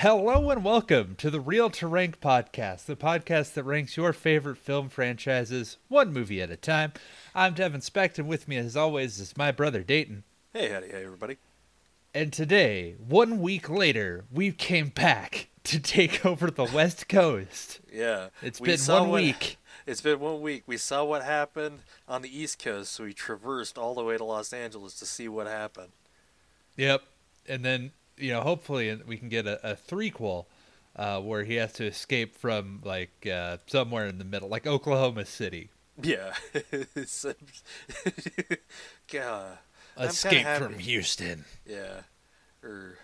Hello and welcome to the Real to Rank podcast, the podcast that ranks your favorite film franchises one movie at a time. I'm Devin Specht, and with me, as always, is my brother Dayton. Hey, howdy, hey, everybody. And today, one week later, we came back to take over the West Coast. Yeah, It's we been one what- week. It's been one week. We saw what happened on the East Coast, so we traversed all the way to Los Angeles to see what happened. Yep. And then, you know, hopefully we can get a, a threequel uh, where he has to escape from, like, uh, somewhere in the middle, like Oklahoma City. Yeah, God, Escape from Houston. yeah, or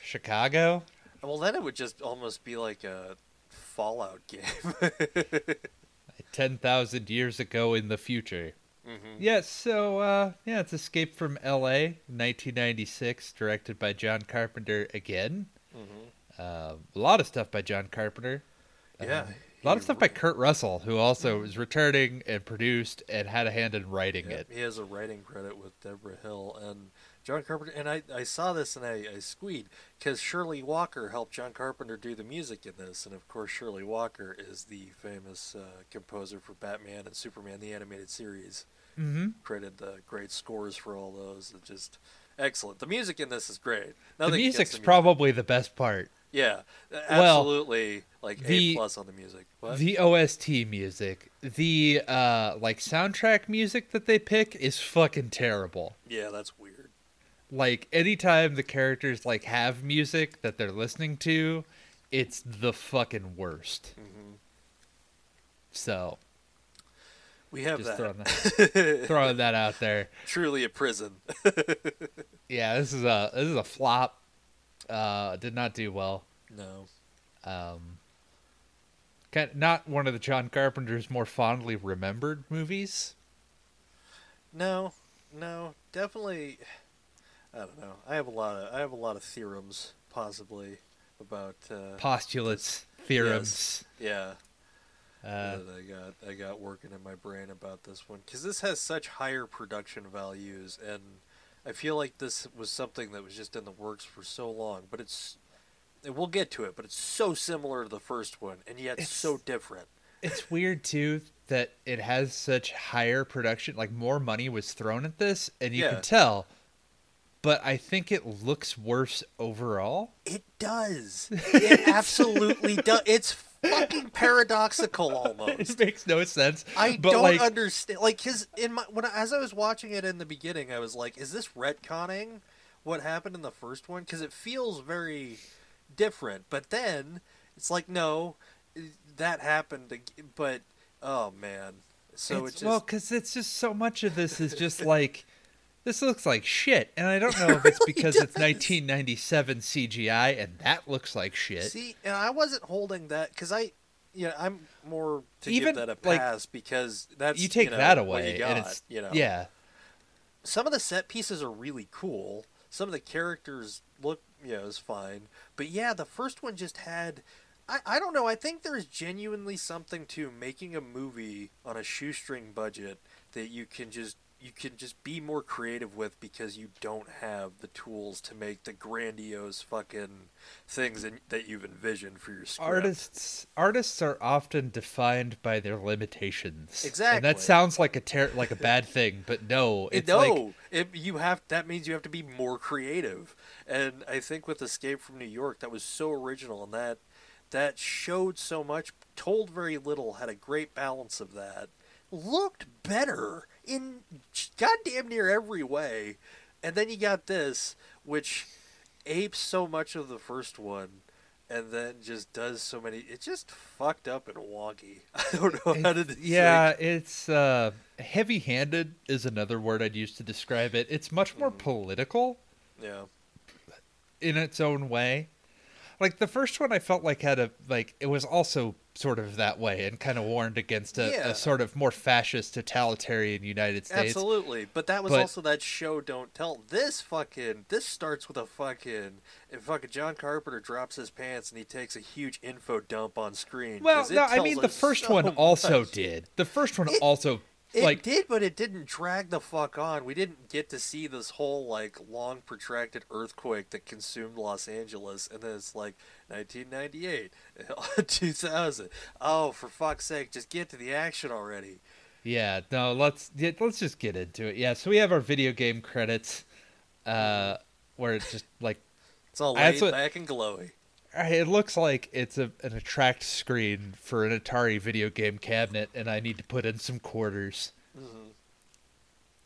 Chicago? well, then it would just almost be like a Fallout game. 10,000 years ago in the future. Hmm Yeah, so, uh, yeah, it's Escape from L.A., 1996, directed by John Carpenter again. hmm Uh, a lot of stuff by John Carpenter. Yeah, Um, a lot of stuff by Kurt Russell, who also was returning and produced and had a hand in writing Yeah, it. He has a writing credit with Debra Hill and John Carpenter. And I, I saw this and I, I squeed because Shirley Walker helped John Carpenter do the music in this. And of course, Shirley Walker is the famous uh, composer for Batman and Superman, the animated series. Mm-hmm. Created the great scores for all those. It's just excellent. The music in this is great. The Nothing against music's music. probably the best part. Yeah, Well, absolutely. like the- A plus on the music. What? The OST music, the uh like soundtrack music that they pick is fucking terrible. yeah, that's weird. Like anytime the characters like have music that they're listening to, it's the fucking worst. hmm So We have just that. throwing that throwing that out there. Truly a prison. Yeah, this is a this is a flop. Uh, did not do well. no. Um, kind not one of the John Carpenter's more fondly remembered movies. No, no, definitely. I don't know. I have a lot of I have a lot of theorems possibly about uh, Postulates, theorems. yeah Uh, that I got I got working in my brain about this one because this has such higher production values and I feel like this was something that was just in the works for so long, but it's we'll get to it, but it's so similar to the first one and yet It's- so different. it's weird too that it has such higher production. Like more money was thrown at this, and you Yeah. can tell. But I think it looks worse overall. It does. It absolutely does. It's fucking paradoxical almost. It makes no sense. I don't like, understand. Like his in my when I, as I was watching it in the beginning, I was like, "Is this retconning what happened in the first one?" Because it feels very different. But then it's like, no, that happened. But oh man, so it's, it's, just well, because it's just so much of this is just like this looks like shit, and I don't know if it's really because it's 1997 CGI and that looks like shit. see, and I wasn't holding that because I. Yeah, I'm more to Even, give that a like, pass because that's you take know, that away, you got, and it's you know yeah, some of the set pieces are really cool. Some of the characters look, you know, is fine. But yeah, the first one just had. I, I don't know. I think there's genuinely something to making a movie on a shoestring budget that you can just you can just be more creative with because you don't have the tools to make the grandiose fucking things in, that you've envisioned for your script. artists artists are often defined by their limitations. Exactly. And that sounds like a ter- like a bad thing, but no, It- it's no, like it, you have that means you have to be more creative, and I think with Escape from New York, that was so original, and that that showed so much, told very little, had a great balance of that, looked better in goddamn near every way, and then you got this, which apes so much of the first one. And then just does so many. It's just fucked up and wonky. I don't know how to. Yeah, it's uh, heavy-handed is another word I'd use to describe it. It's much more Mhm. political yeah. in its own way. Like the first one, I felt like had a like it was also sort of that way and kind of warned against a, Yeah. a sort of more fascist totalitarian United States. Absolutely, but that was But- also that show don't tell. This fucking this starts with a fucking if fucking John Carpenter drops his pants and he takes a huge info dump on screen. well no, I mean the first so one also much. did. The first one It- also It like did, but it didn't drag the fuck on. We didn't get to see this whole like long protracted earthquake that consumed Los Angeles, and then it's like 1998, 2000. Oh, for fuck's sake, just get to the action already. Yeah, no, let's let's just get into it. Yeah, so we have our video game credits, uh, where it's just like It's all laid what- back and glowy. It looks like it's a an attract screen for an Atari video game cabinet, and I need to put in some quarters Mhm.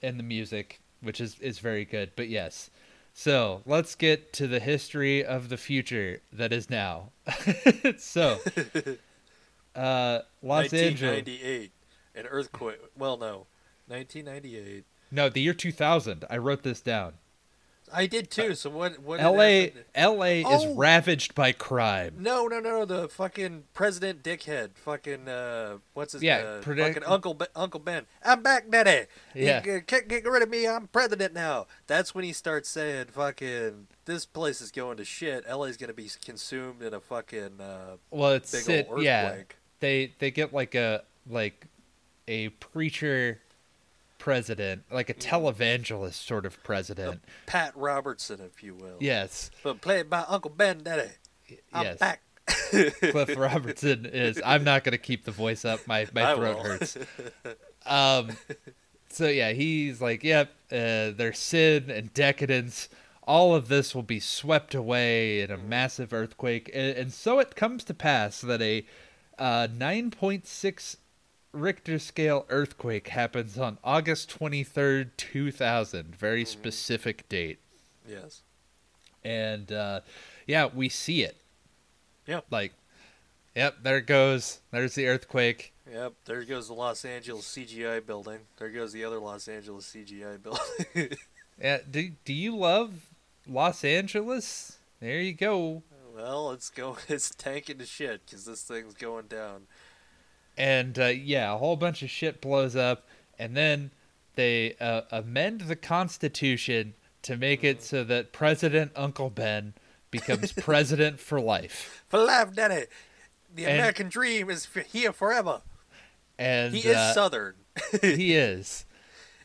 and the music, which is is very good. But yes, so let's get to the history of the future that is now. so, uh, Los Angeles. 1998, an earthquake. Well, no, 1998. No, the year 2000. I wrote this down. I did too. So what? What? L.A. L.A. Oh. is ravaged by crime. No, no, no, the fucking President Dickhead, fucking uh, what's his Yeah, uh, predict- fucking Uncle ben, Uncle Ben. I'm back, Daddy. Yeah. can't get rid of me. I'm president now. That's when he starts saying, "Fucking, this place is going to shit. LA's gonna be consumed in a fucking uh, Well, it's big old yeah. earthquake." They they get like a like a preacher president, like a televangelist sort of president. Pat Robertson, if you will. Yes. But played by Uncle Ben, Daddy. I'm yes. back. Cliff Robertson is. I'm not going to keep the voice up. My my throat hurts. Um. So yeah, he's like, yep. Uh, there's sin and decadence. All of this will be swept away in a massive earthquake, and, and so it comes to pass that a uh, 9.6 Richter scale earthquake happens on August 23rd, 2000. Very specific date, yes. and uh, yeah, we see it. Yep. Like, yep, there it goes. There's the earthquake. Yep. There goes the Los Angeles CGI building. There goes the other Los Angeles CGI building. Yeah, do do you love Los Angeles? There you go. well, it's going. It's tanking to shit because this thing's going down. And uh, yeah, a whole bunch of shit blows up, and then they uh, amend the Constitution to make it so that President Uncle Ben becomes president for life. For life, Daddy. The And- American dream is here forever. And He is uh, Southern. he is.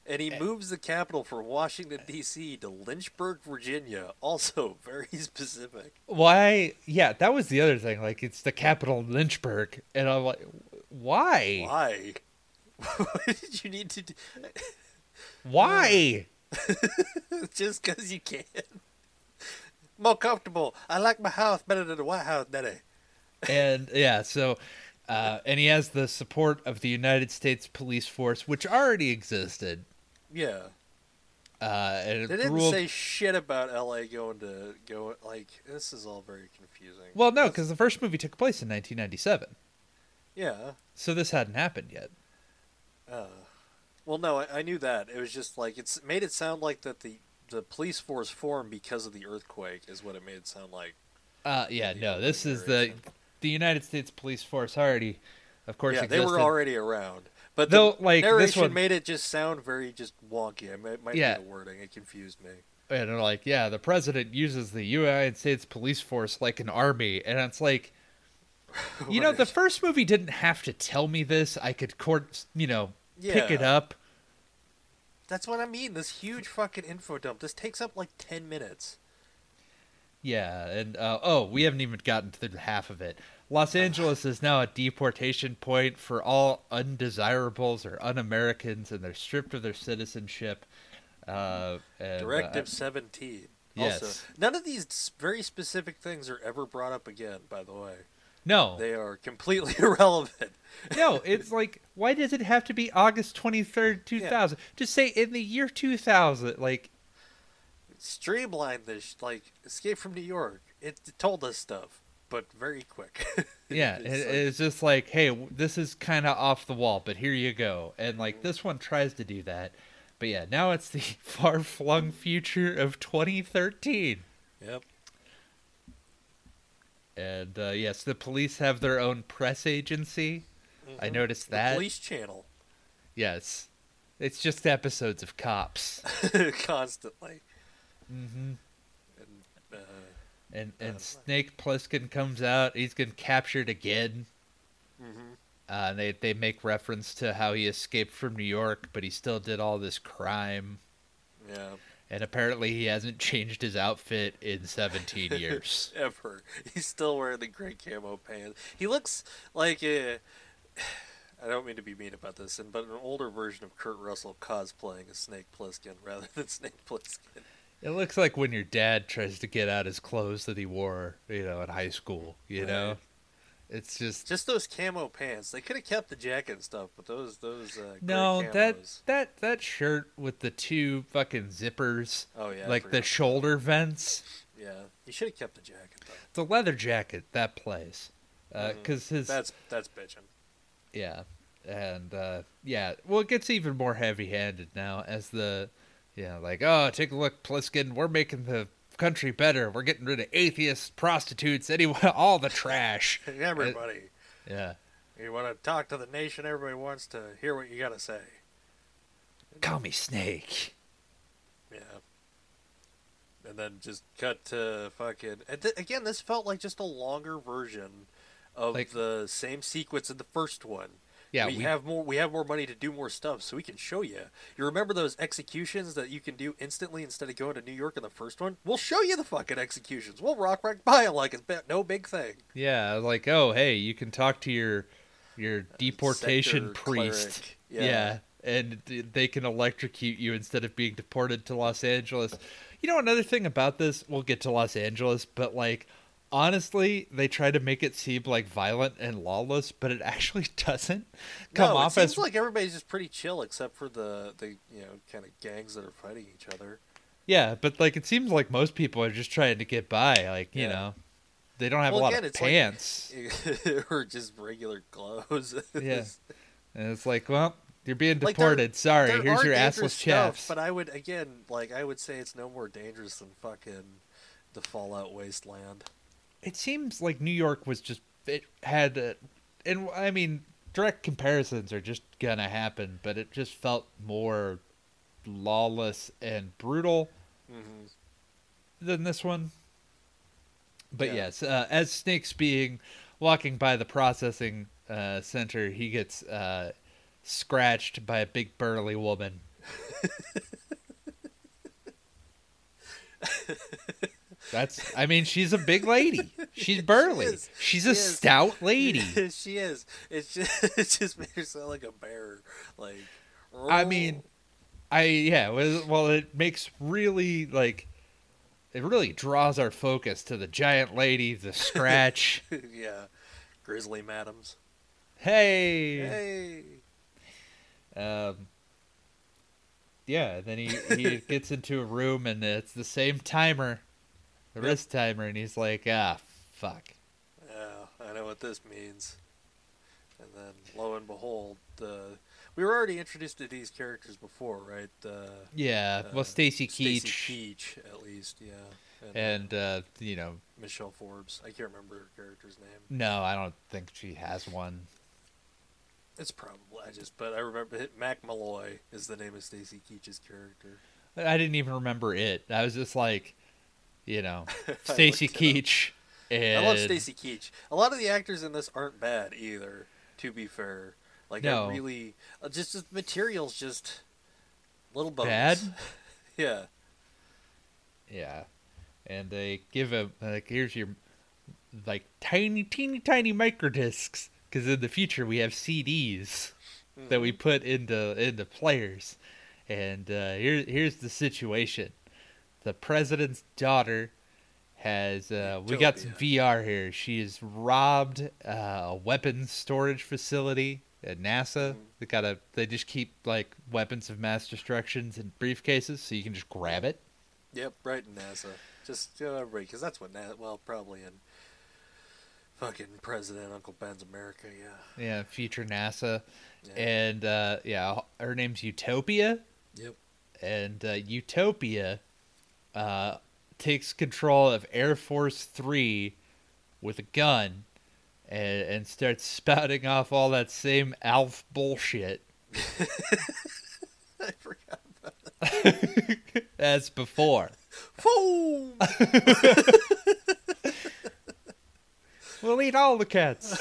and he moves the capital from Washington, D.C. to Lynchburg, Virginia. Also very specific. Why? Yeah, that was the other thing. Like, it's the capital Lynchburg, and I'm like, why? Why? what did you need to do? Why? Just because you can. More comfortable. I like my house better than the White House, Daddy. and yeah, so uh, and he has the support of the United States police force, which already existed. Yeah. Uh, and They didn't ruled- say shit about L.A. going to go. Like this is all very confusing. well, no, because the first movie took place in 1997, yeah. so this hadn't happened yet. Uh, well, no, I, I knew that. It was just like it's made it sound like that the the police force formed because of the earthquake is what it made it sound like. Uh, yeah, no, this is the the United States police force already, of course, yeah, they were already around, but Though, the like, this narration one- made it just sound very just wonky. It might, might Yeah. be the wording. It confused me. and they're like, yeah, the president uses the United States police force like an army, and it's like, you know, the first movie didn't have to tell me this. I could court, you know, pick it up. That's what I mean. This huge fucking info dump. This takes up like ten minutes. Yeah, and uh, oh, we haven't even gotten to the half of it. Los Angeles is now a deportation point for all undesirables or un-Americans, and they're stripped of their citizenship. Uh, and, Directive uh, seventeen. yes. Also, none of these very specific things are ever brought up again. By the way, no, they are completely irrelevant. no, it's like, why does it have to be August twenty third, two thousand? Just say in the year two thousand. Like, Streamline this, like Escape from New York. It, told us stuff, but very quick. yeah, It's it, like- it's just like, hey, this is kind of off the wall, but here you go. And like mm-hmm. this one tries to do that, but yeah, now it's the far flung future of 2013. Yep. And uh, yes, the police have their own press agency. I Mhm. noticed The that. police channel Yes, it's just episodes of cops. constantly. Mm-hmm. And, uh, And and Snake Plissken comes out. He's been captured again. Mm-hmm. Uh, they they make reference to how he escaped from New York, but he still did all this crime, Yeah. And apparently he hasn't changed his outfit in 17 years. Ever. He's still wearing the gray camo pants. He looks like a. I don't mean to be mean about this, but an older version of Kurt Russell cosplaying as Snake Plissken rather than Snake Plissken. It looks like when your dad tries to get out his clothes that he wore, you know, in high school. You know, Right. It's just Just those camo pants. They could have kept the jacket and stuff, but those those uh, gray no that camos. that that shirt with the two fucking zippers, Oh yeah, like the shoulder vents. yeah. You should have kept the jacket though. The leather jacket that plays, because his That's that's bitching. Yeah, and uh, yeah, well, it gets even more heavy-handed now as the, yeah, like oh, take a look, Plissken, we're making the country better. We're getting rid of atheists, prostitutes, anyone, all the trash. Everybody, Yeah, you want to talk to the nation. Everybody wants to hear what you got to say. call me Snake. Yeah. And then just cut to fucking. And th- again, this felt like just a longer version of Like- the same sequence in the first one. Yeah, we, we, have more. We have more money to do more stuff, so we can show you. You remember those executions that you can do instantly instead of going to New York in the first one? We'll show you the fucking executions. We'll rock right by it like it's no big thing. yeah, like oh, hey, you can talk to your your uh, deportation Sector priest. cleric. Yeah. and they can electrocute you instead of being deported to Los Angeles. You know, another thing about this, we'll get to Los Angeles, but like, honestly, they try to make it seem like violent and lawless, but it actually doesn't come no, off it seems as like everybody's just pretty chill, except for the the you know kind of gangs that are fighting each other. yeah, but like it seems like most people are just trying to get by, like you Yeah. know, they don't have Well, a lot again, of it's like- pants, or just regular clothes. Yeah. and it's like, well, you're being Like, there- deported. Sorry, There here's your assless stuff, chaps. But I would again, like I would say, it's no more dangerous than fucking the Fallout wasteland. It seems like New York was just it had, uh, and I mean direct comparisons are just gonna happen, but it just felt more lawless and brutal Mm-hmm. than this one. But Yeah. yes, uh, as Snake's being walking by the processing uh, center, he gets uh, scratched by a big burly woman. That's, I mean, she's a big lady. She's burly. is. She's She a is. stout lady. she is. It's just it just made her sound like a bear. Like I mean, I yeah. Well, well, it makes really like it really draws our focus to the giant lady, the scratch. yeah, grizzly madams. hey, Hey, um, yeah. Then he he gets into a room and it's the same timer, the Yep. wrist timer, and he's like, ah, fuck. yeah, I know what this means. And then, lo and behold, the we were already introduced to these characters before, right? Uh, Yeah. Uh, well, Stacy Stacy Keach Keach, at least, yeah. And, and uh, you know, Michelle Forbes. I can't remember her character's name. no, I don't think she has one. It's probably I just, but I remember it, Mac Malloy is the name of Stacy Keach's character. I didn't even remember it. I was just like, you know, Stacy looked it up. Keach. And I love Stacy Keach. A lot of the actors in this aren't bad either. To be fair, like No. I really, uh, just the material's just little bones. Bad? yeah. Yeah, and they give him like here's your like tiny, teeny, tiny micro discs because in the future we have CDs that we Mhm. put into into players, and uh, here here's the situation: the president's daughter has uh, we got some VR here. She has robbed uh, a weapons storage facility at NASA. Mhm. They got a they just keep like weapons of mass destructions in briefcases, so you can just grab it. Yep, right in NASA. Just know, because that's what NASA. Well, probably in fucking President Uncle Ben's America. Yeah. Yeah, future NASA, yeah. and uh, yeah, her name's Utopia, yep. and uh, Utopia uh, takes control of Air Force Three with a gun, and, and starts spouting off all that same Alf bullshit I forgot. About as before. Boom! We'll eat all the cats.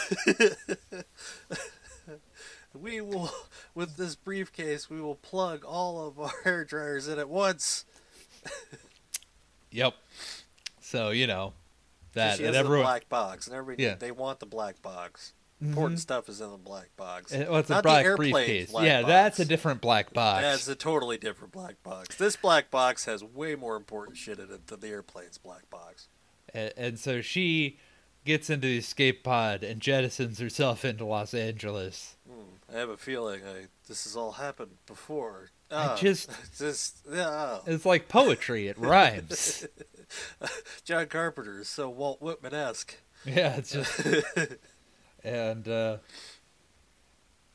we will, with this briefcase, we will plug all of our hair dryers in at once. Yep. So you know that she and everyone. the black box, and everybody Yeah. they want the black box. Important Mhm. stuff is in the black box. Uh, Well, it's a Not the black airplane briefcase. black yeah, box. that's a different black box. That's a totally different black box. This black box has way more important shit in it than the airplane's black box. and, and so she gets into the escape pod and jettisons herself into Los Angeles. Hmm, I have a feeling I, this has all happened before. I Ah, just- just yeah. It's like poetry. It rhymes. John Carpenter is so Walt Whitman esque. yeah, it's just and uh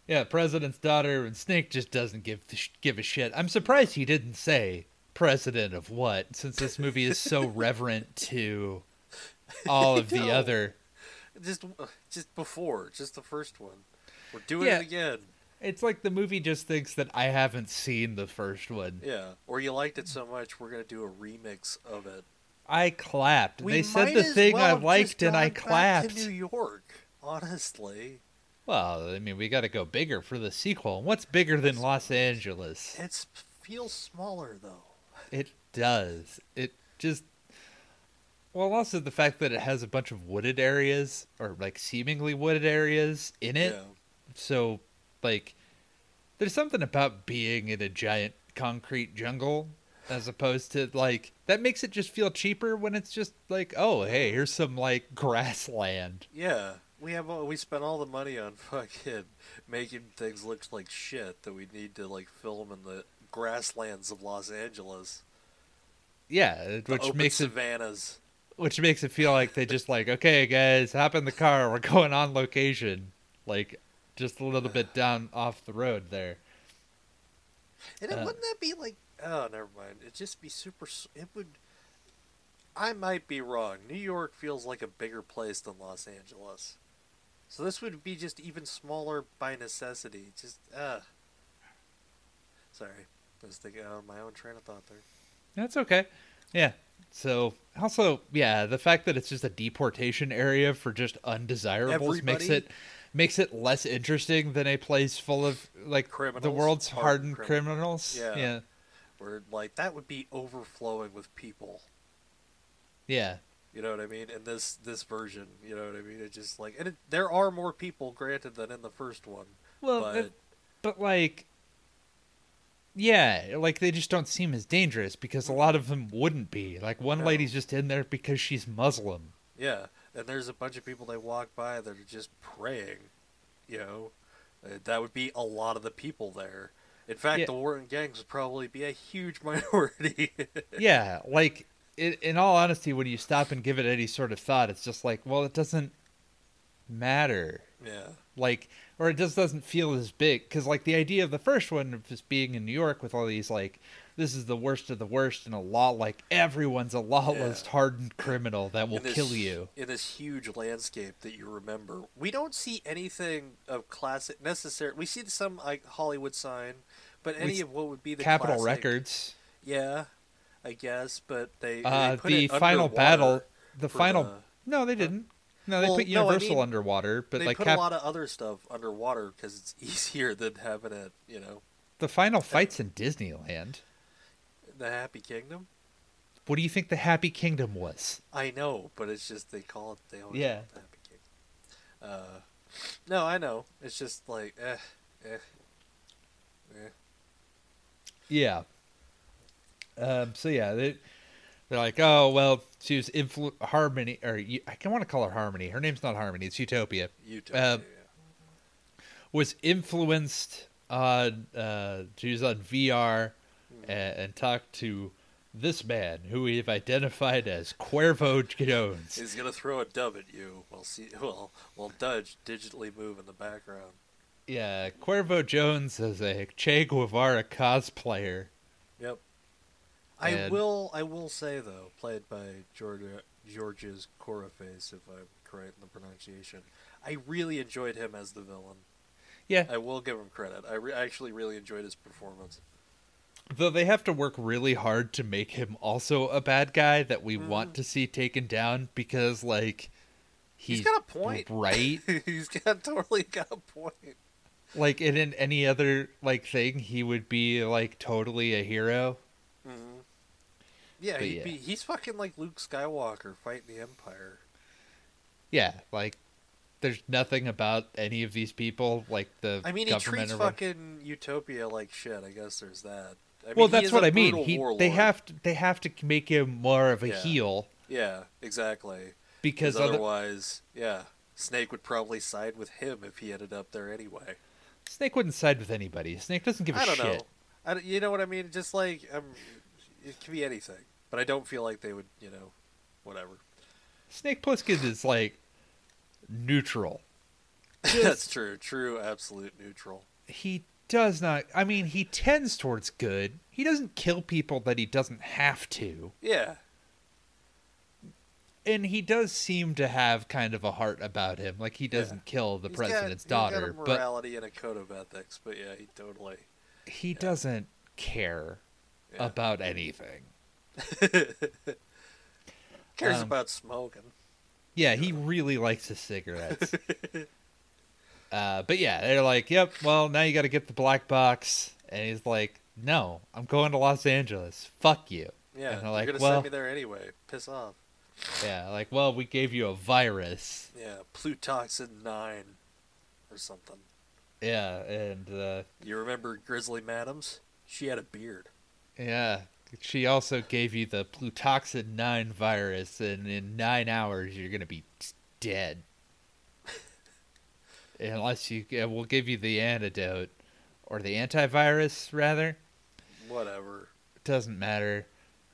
yeah, president's daughter and Snake just doesn't give give a shit. I'm surprised he didn't say president of what, since this movie is so reverent to all of the know. other. just just before, just the first one. We're doing Yeah. it again. It's like the movie just thinks that I haven't seen the first one. Yeah. Or you liked it so much, we're gonna do a remix of it. I clapped. We they said the thing well I liked and I clapped. To New York, honestly, Well, I mean, we got to go bigger for the sequel. What's bigger than Los Angeles? it feels smaller though. It does. It just. Well, also the fact that it has a bunch of wooded areas, or like seemingly wooded areas in it. Yeah. So, like, there's something about being in a giant concrete jungle as opposed to, like, that makes it just feel cheaper when it's just like, oh, hey, here's some, like, grassland. Yeah. We have all, we spent all the money on fucking making things look like shit that we need to like film in the grasslands of Los Angeles, Yeah, the which makes it savannas. which makes it feel like they just like okay guys hop in the car we're going on location like just a little bit down off the road there And it, Uh, wouldn't that be like? Oh, never mind. It'd just be super. It would. I might be wrong. New York feels like a bigger place than Los Angeles, so this would be just even smaller by necessity. Just uh. Sorry, I was thinking out of my own train of thought there. that's okay yeah so also yeah the fact that it's just a deportation area for just undesirables makes it makes it less interesting than a place full of like the world's Hardened hardened, criminals. criminals Yeah. yeah Where like that would be overflowing with people. yeah You know what I mean? In this this version, you know what I mean? It just like and it, there are more people, granted, than in the first one. well but it- but like yeah like they just don't seem as dangerous because a mm. lot of them wouldn't be like one No. lady's just in there because she's muslim yeah, and there's a bunch of people they walk by that are just praying. You know, Uh, that would be a lot of the people there. In fact, Yeah. the Warren gangs would probably be a huge minority. yeah like in, in all honesty when you stop and give it any sort of thought it's just like well it doesn't matter yeah, like or it just doesn't feel as big because like the idea of the first one of just being in new york with all these like this is the worst of the worst and a law like everyone's a lawless Yeah. hardened criminal that will this, kill you in this huge landscape that you remember. We don't see anything of classic necessary. We see some like Hollywood sign, but any s- of what would be the capitol classic- records Yeah, I guess, but they, they uh put the final battle the final the- no they didn't no they Well, put no, I universal mean, underwater but they like put Cap- a lot of other stuff underwater because it's easier than having it, you know, the final fights in disneyland the Happy Kingdom. what do you think the happy kingdom was I know, but it's just they call it they always Yeah. call it the Happy Kingdom. Uh, no, I know. It's just like eh, eh, eh. Yeah. Um. So yeah, they they're like, oh well, she was influ- Harmony, or I can want to call her Harmony. Her name's not Harmony. It's Utopia. Utah. Um, Was influenced on. Uh, she was on VR and, and talked to this man who we've identified as Cuervo Jones. He's gonna throw a dub at you. While see, well, while Dudge digitally move in the background. Yeah, Cuervo Jones is a Che Guevara cosplayer. Yep. I And- will. I will say though, played by Georgia Georges Corraface, if I'm correct in the pronunciation. I really enjoyed him as the villain. Yeah, I will give him credit. I re- actually really enjoyed his performance. Though they have to work really hard to make him also a bad guy that we want to see taken down because, like, he's, he's got a point, right? he's got totally got a point. like in, in any other like thing, he would be like totally a hero. hmm Yeah, he'd yeah. Be, he's fucking like Luke Skywalker fighting the Empire. Yeah, like there's nothing about any of these people like the I mean, he treats fucking Utopia like shit. I guess there's that. I mean, well, that's what I mean. He, they have to they have to make him more of a Yeah. heel Yeah, exactly. because Because other, otherwise, yeah, Snake would probably side with him if he ended up there anyway. Snake wouldn't side with anybody. Snake doesn't give a I don't shit. know. I don't- you know what I mean? Just like um, it can be anything, but I don't feel like they would. You know, whatever. Snake Plissken is like neutral. That's true. True, absolute neutral. He does not. I mean, he tends towards good. He doesn't kill people that he doesn't have to, Yeah, and he does seem to have kind of a heart about him. Like he doesn't kill the He's got- president's got daughter, but morality and a code of ethics. But yeah, he totally. he doesn't care Yeah. about anything. Cares Um, about smoking. Yeah, he really likes his cigarettes. uh, but yeah, they're like, "Yep, well, now you got to get the black box," and he's like, "No, I'm going to Los Angeles. Fuck you." Yeah, and they're like, you're gonna "Well, send me there anyway. Piss off. yeah, like, well, we gave you a virus." Yeah, Plutoxin nine, or something. Yeah, and uh, You remember Grizzly Madams? She had a beard. yeah, she also gave you the Plutoxin nine virus, and in nine hours you're gonna be dead. Unless you, we'll give you the antidote or the antivirus rather. Whatever. It doesn't matter.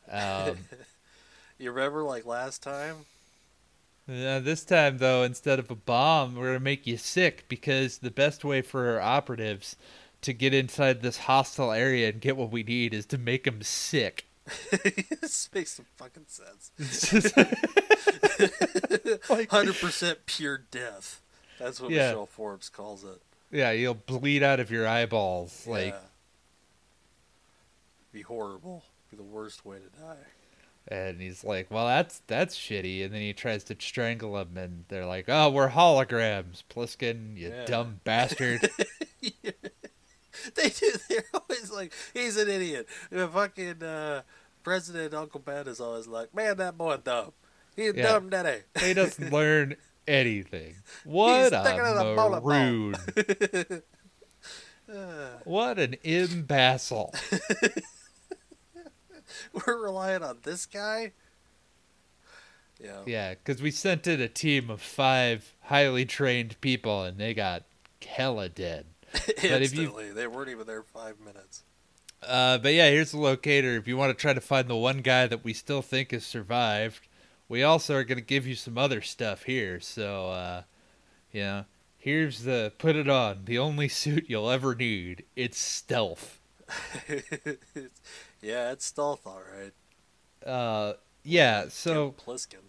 Um, You remember like last time? uh, this time, though, instead of a bomb, we're gonna make you sick because the best way for our operatives to get inside this hostile area and get what we need is to make them sick. this makes some fucking sense. It's just- like, Hundred percent pure death. That's what Yeah. Michelle Forbes calls it. yeah, you'll bleed out of your eyeballs. Like, yeah. be horrible. Be the worst way to die. and he's like, "Well, that's that's shitty." And then he tries to strangle him, and they're like, "Oh, we're holograms, Plissken, you Yeah. dumb bastard." They do. They're always like, he's an idiot. The fucking uh, President Uncle Ben is always like, man, that boy dumb. He's Yeah. dumb, daddy. he doesn't learn anything. What a bullet ball. maroon! Uh, What an imbecile! we're relying on this guy. Yeah. Yeah, because we sent in a team of five highly trained people, and they got hella dead. if you- Instantly. They weren't even there five minutes. Uh, but yeah, here's the locator. If you want to try to find the one guy that we still think has survived, we also are going to give you some other stuff here. So, uh, you know, here's the put it on the only suit you'll ever need. It's stealth. yeah, it's stealth, all right. Uh, yeah. So Kim Plissken.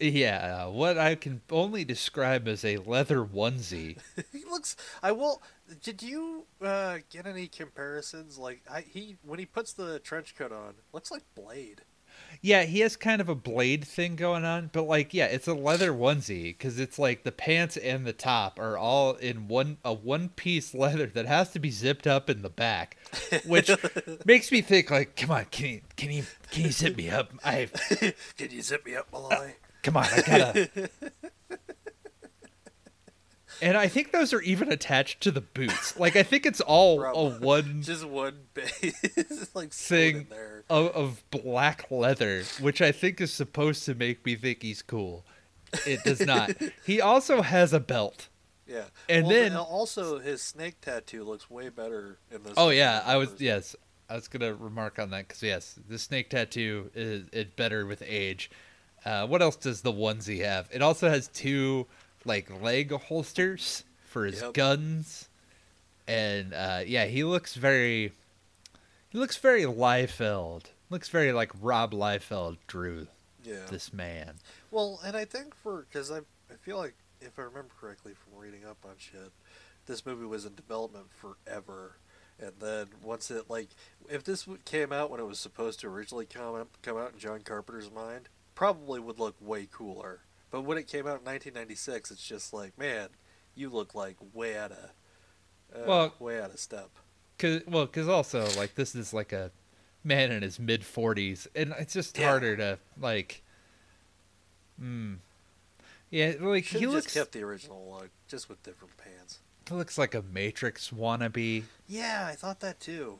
yeah, what I can only describe as a leather onesie. he looks. I will. Did you uh, get any comparisons? Like I, he when he puts the trench coat on, looks like Blade. Yeah, he has kind of a blade thing going on, but like, yeah, it's a leather onesie because it's like the pants and the top are all in one a one piece leather that has to be zipped up in the back, which makes me think like, come on, can you can you can you zip me up? I Can you zip me up, Malloy? come on, I gotta. And I think those are even attached to the boots. Like I think it's all a one Just one base, like Thing. of, of black leather, which I think is supposed to make me think he's cool. It does not. he also has a belt. Yeah, And Well, then- also his snake tattoo looks way better in this. Oh yeah, I was yes, I was gonna remark on that because yes, the snake tattoo is it better with age. Uh, what else does the onesie have? It also has two like leg holsters for his Yep. guns, and uh, yeah, he looks very, he looks very Liefeld. Looks very like Rob Liefeld drew Yeah. this man. Well, and I think for because I I feel like if I remember correctly from reading up on shit, this movie was in development forever, and then once it like if this came out when it was supposed to originally come come out in John Carpenter's mind, probably would look way cooler. But when it came out in 1996, it's just like man, you look like way out of Uh, Well- way out of step. Cause well, cause also like this is like a man in his mid forties, and it's just Yeah. harder to like. Hmm. Yeah, like Should he looks just kept the original look, just with different pants. he looks like a Matrix wannabe. Yeah, I thought that too.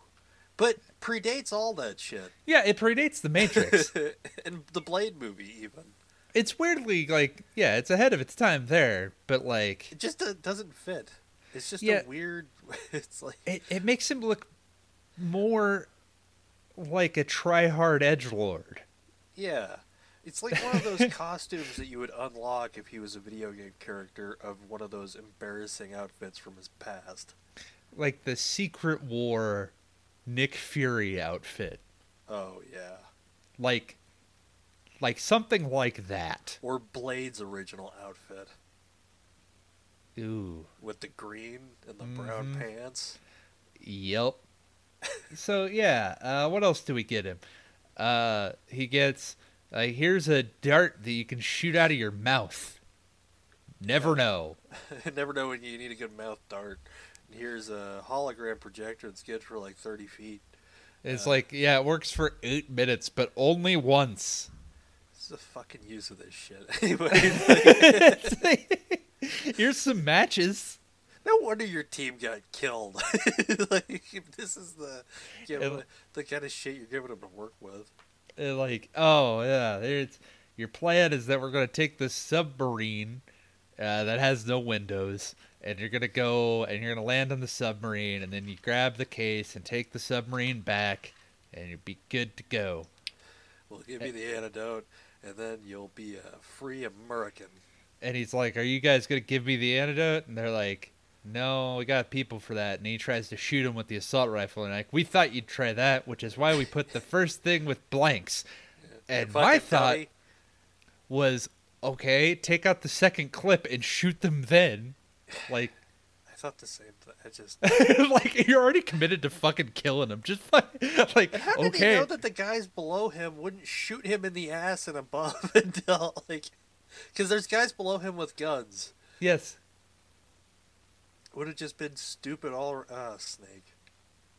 But predates all that shit. Yeah, it predates the Matrix. and the Blade movie, even. It's weirdly like yeah, it's ahead of its time there, but like It just uh, doesn't fit. It's just Yeah. a weird. It's like. it, it makes him look more like a try-hard edge lord. Yeah. It's like one of those costumes that you would unlock if he was a video game character of one of those embarrassing outfits from his past. like the Secret War Nick Fury outfit. Oh, yeah. Like like something like that. Or Blade's original outfit Ooh. with the green and the brown Mhm. pants. Yep. so yeah, uh, what else do we get him? Uh, he gets uh, here's a dart that you can shoot out of your mouth. Never know. Never know when you need a good mouth dart. And here's a hologram projector that's good for like 30 feet. It's Uh, like yeah, it works for eight minutes, but only once. What's the fucking use of this shit? Anyway, Here's some matches. no wonder your team got killed. like, this is the you know, It- the kind of shit you're giving them to work with. Uh, like oh yeah there's your plan is that we're going to take this submarine uh, that has no windows and you're going to go and you're going to land on the submarine and then you grab the case and take the submarine back and you'll be good to go We'll give you the antidote, and then you'll be a free American. and he's like are you guys going to give me the antidote and they're like no we got people for that and he tries to shoot him with the assault rifle and like we thought you'd try that which is why we put the first thing with blanks and my thought dummy. was okay, take out the second clip and shoot them then. Like, Thought the same thing. I just. like you're already committed to fucking killing him. Just like, And how did okay, he know that the guys below him wouldn't shoot him in the ass and above until like, because there's guys below him with guns. yes, Would have just been stupid all. Ah, snake.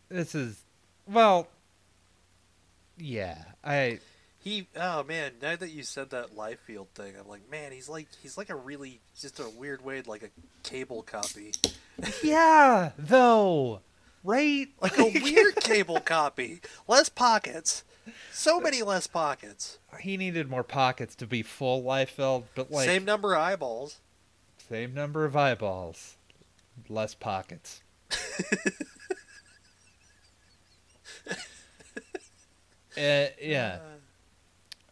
this is well, yeah. I He. Oh man, now that you said that Liefeld thing, I'm like, man, he's like he's like a really just a weird way like a cable copy, yeah, though, right? like a weird cable copy. Less pockets. So many less pockets. he needed more pockets to be full Liefeld, but like Same number of eyeballs. same number of eyeballs, less pockets. uh, yeah.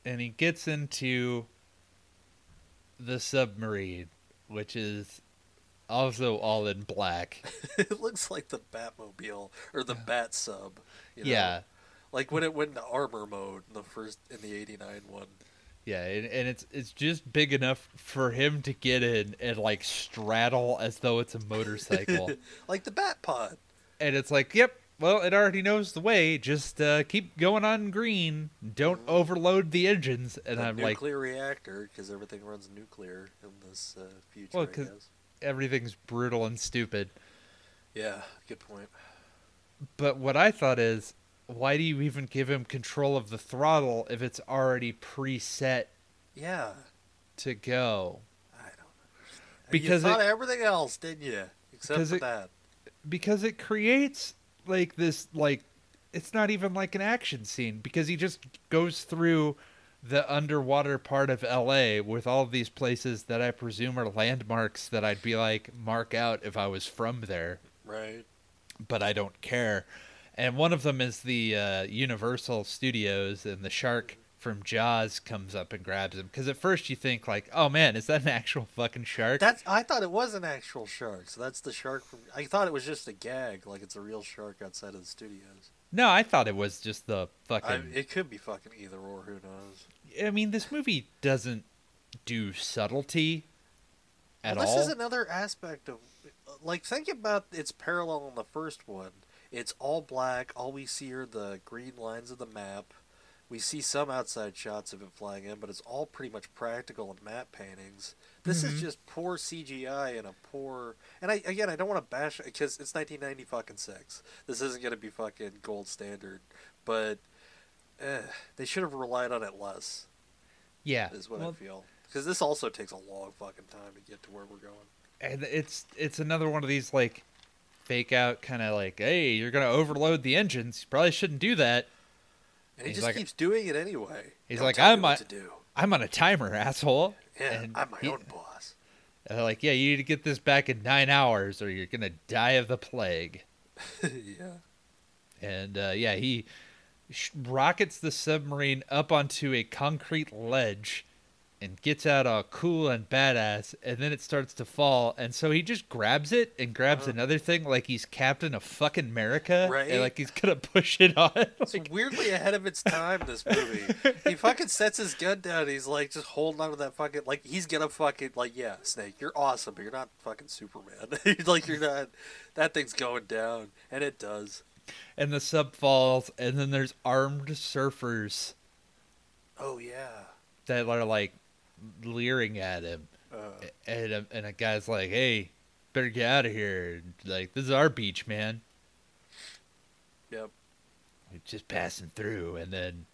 And he gets into the submarine, which is also all in black. it looks like the Batmobile or the Bat Sub. You know? Yeah, Like when it went into armor mode in the first in the '89 one. yeah, and, and it's it's just big enough for him to get in and like straddle as though it's a motorcycle. like the Bat Pod. and it's like, yep, well, it already knows the way. Just uh, keep going on green. Don't overload the engines. And the I'm like, nuclear reactor because everything runs nuclear in this uh, future. Well, I 'cause- guess. Everything's brutal and stupid. Yeah, good point. But what I thought is, why do you even give him control of the throttle if it's already preset Yeah, to go? I don't know. Because you thought it- of everything else, didn't you? Except for it- that. Because it creates like this like it's not even like an action scene because he just goes through the underwater part of LA with all of these places that I presume are landmarks that I'd be like mark out if I was from there. Right. but I don't care. And one of them is the uh, Universal Studios, and the shark from Jaws comes up and grabs him. Because at first you think like, "Oh man, is that an actual fucking shark?" That's. I thought it was an actual shark. So that's the shark from. I thought it was just a gag, like it's a real shark outside of the studios. No, I thought it was just the I, fucking. it could be fucking either or. Who knows? I, mean, this movie doesn't do subtlety at well, this all. is another aspect of, like, think about its parallel in the first one. It's all black. All we see are the green lines of the map. We see some outside shots of it flying in, but it's all pretty much practical and matte paintings. This Mhm. is just poor CGI and a poor. And I again, I don't want to bash because it's 1990 fucking six. This isn't gonna be fucking gold standard, but eh, they should have relied on it less. Yeah, Is what well, I feel. Because this also takes a long fucking time to get to where we're going. and it's it's another one of these like fake out kind of like, hey, you're gonna overload the engines. You probably shouldn't do that. And he just like- keeps doing it anyway. He's Don't like, I'm a- to do. I'm on a timer, asshole. Yeah, And I'm my he- own boss. They're like, yeah, you need to get this back in nine hours, or you're gonna die of the plague. yeah. And uh, yeah, he sh- rockets the submarine up onto a concrete ledge and gets out all cool and badass. And then it starts to fall, and so he just grabs it and grabs Uh-huh. another thing like he's Captain of fucking America, Right. and like he's gonna push it on. It's Like, weirdly ahead of its time. This movie. he fucking sets his gun down. He's like just holding on to that fucking like he's gonna fucking like yeah, Snake, you're awesome, but you're not fucking Superman. like you're not. That thing's going down, and it does. and the sub falls, and then there's armed surfers Oh yeah. that are like leering at him. Uh, and a, and a guy's like, "Hey, better get out of here! Like this is our beach, man. yep. We're just passing through." And then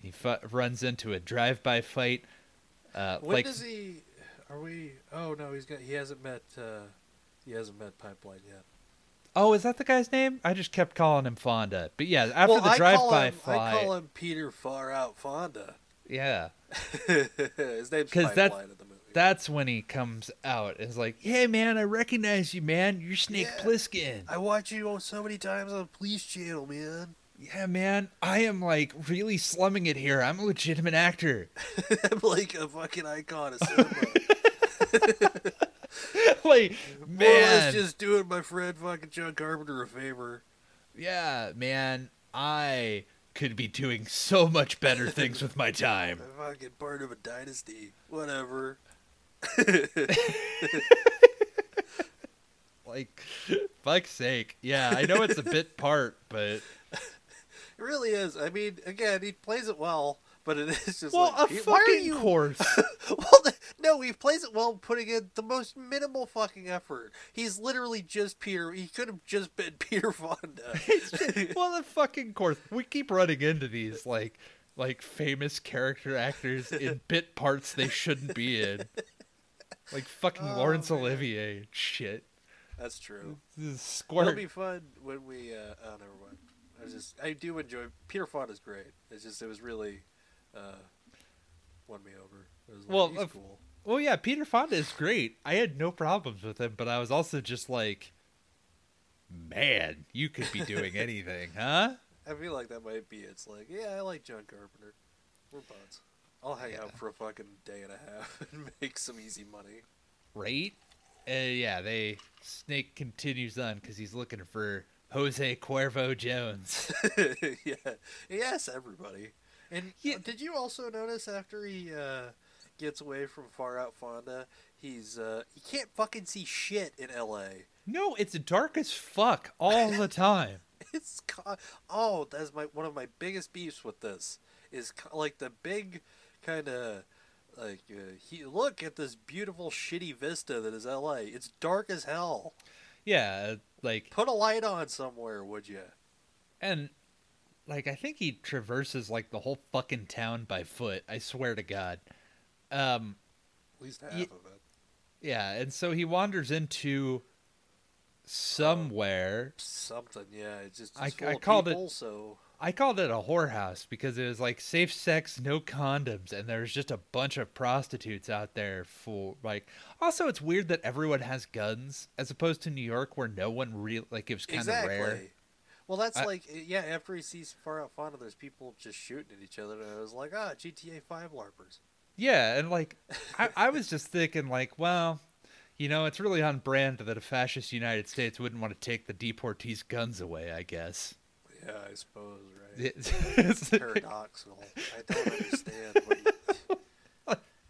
he fu- runs into a drive-by fight. Uh, When like, does he? Are we? Oh no, he's got. He hasn't met. uh He hasn't met Pipeline yet. oh, is that the guy's name? I just kept calling him Fonda. But yeah, after well, the drive-by fight, I call him Peter Far Out Fonda. Yeah, His name's Pipeline that- in the movie. that's when he comes out. and is like, "Hey, man, I recognize you, man. You're Snake Yeah. Plissken." I watch you so many times on the Police Channel, man. Yeah, man, I am like really slumming it here. I'm a legitimate actor. I'm like a fucking icon of cinema. like, More or less man, just doing my friend fucking John Carpenter a favor. Yeah, man, I could be doing so much better things with my time. I'm fucking part of a dynasty. Whatever. Like, fuck's sake. Yeah, I know it's a bit part, but It really is. I mean, again, he plays it well, but it is just well, like, a "Pete, why are fucking you? course. well, th- no, he plays it well, putting in the most minimal fucking effort. He's literally just Peter. He could have just been Peter Fonda. well, the fucking course. We keep running into these like, like famous character actors in bit parts they shouldn't be in, like fucking Oh, Laurence man. Olivier and shit. That's true. This It'll be fun when we. Uh, oh, never mind. I just. I do enjoy Peter Fonda is great. It's just it was really, uh, won me over. It was like, Well, he's cool. Well, yeah, Peter Fonda is great. I had no problems with him, but I was also just like, man, you could be doing anything, huh? I feel like that might be. It's like, yeah, I like John Carpenter. We're buds. I'll hang Yeah. out for a fucking day and a half and make some easy money. Right? Uh, yeah, they Snake continues on because he's looking for Jose Cuervo Jones. yeah. Yes, everybody. And Yeah. uh, did you also notice after he uh, gets away from Far Out Fonda, he's uh, he can't fucking see shit in L.A. no, it's dark as fuck all the time. It's co- oh, that's my one of my biggest beefs with this is co- like the big kind of like uh, he look at this beautiful shitty vista that is L.A. It's dark as hell. yeah, like Put a light on somewhere, would you? and like I think he traverses like the whole fucking town by foot. I swear to God. Um, At least half of it. yeah, and so he wanders into somewhere. Something, yeah. It's just I- it's I of called it- people, So I called it a whorehouse because it was like safe sex, no condoms, and there's just a bunch of prostitutes out there for like. Also, it's weird that everyone has guns as opposed to New York where no one really like it was kind of exactly. rare. Well, that's I- like yeah. After he sees Far Out Fonda, there's people just shooting at each other, and I was like, ah, GTA Five larpers. Yeah, and like I, I was just thinking like, well, you know, it's really on brand that a fascist United States wouldn't want to take the deportees' guns away. I guess. Yeah, I suppose, right? It's- Paradoxical. I don't understand.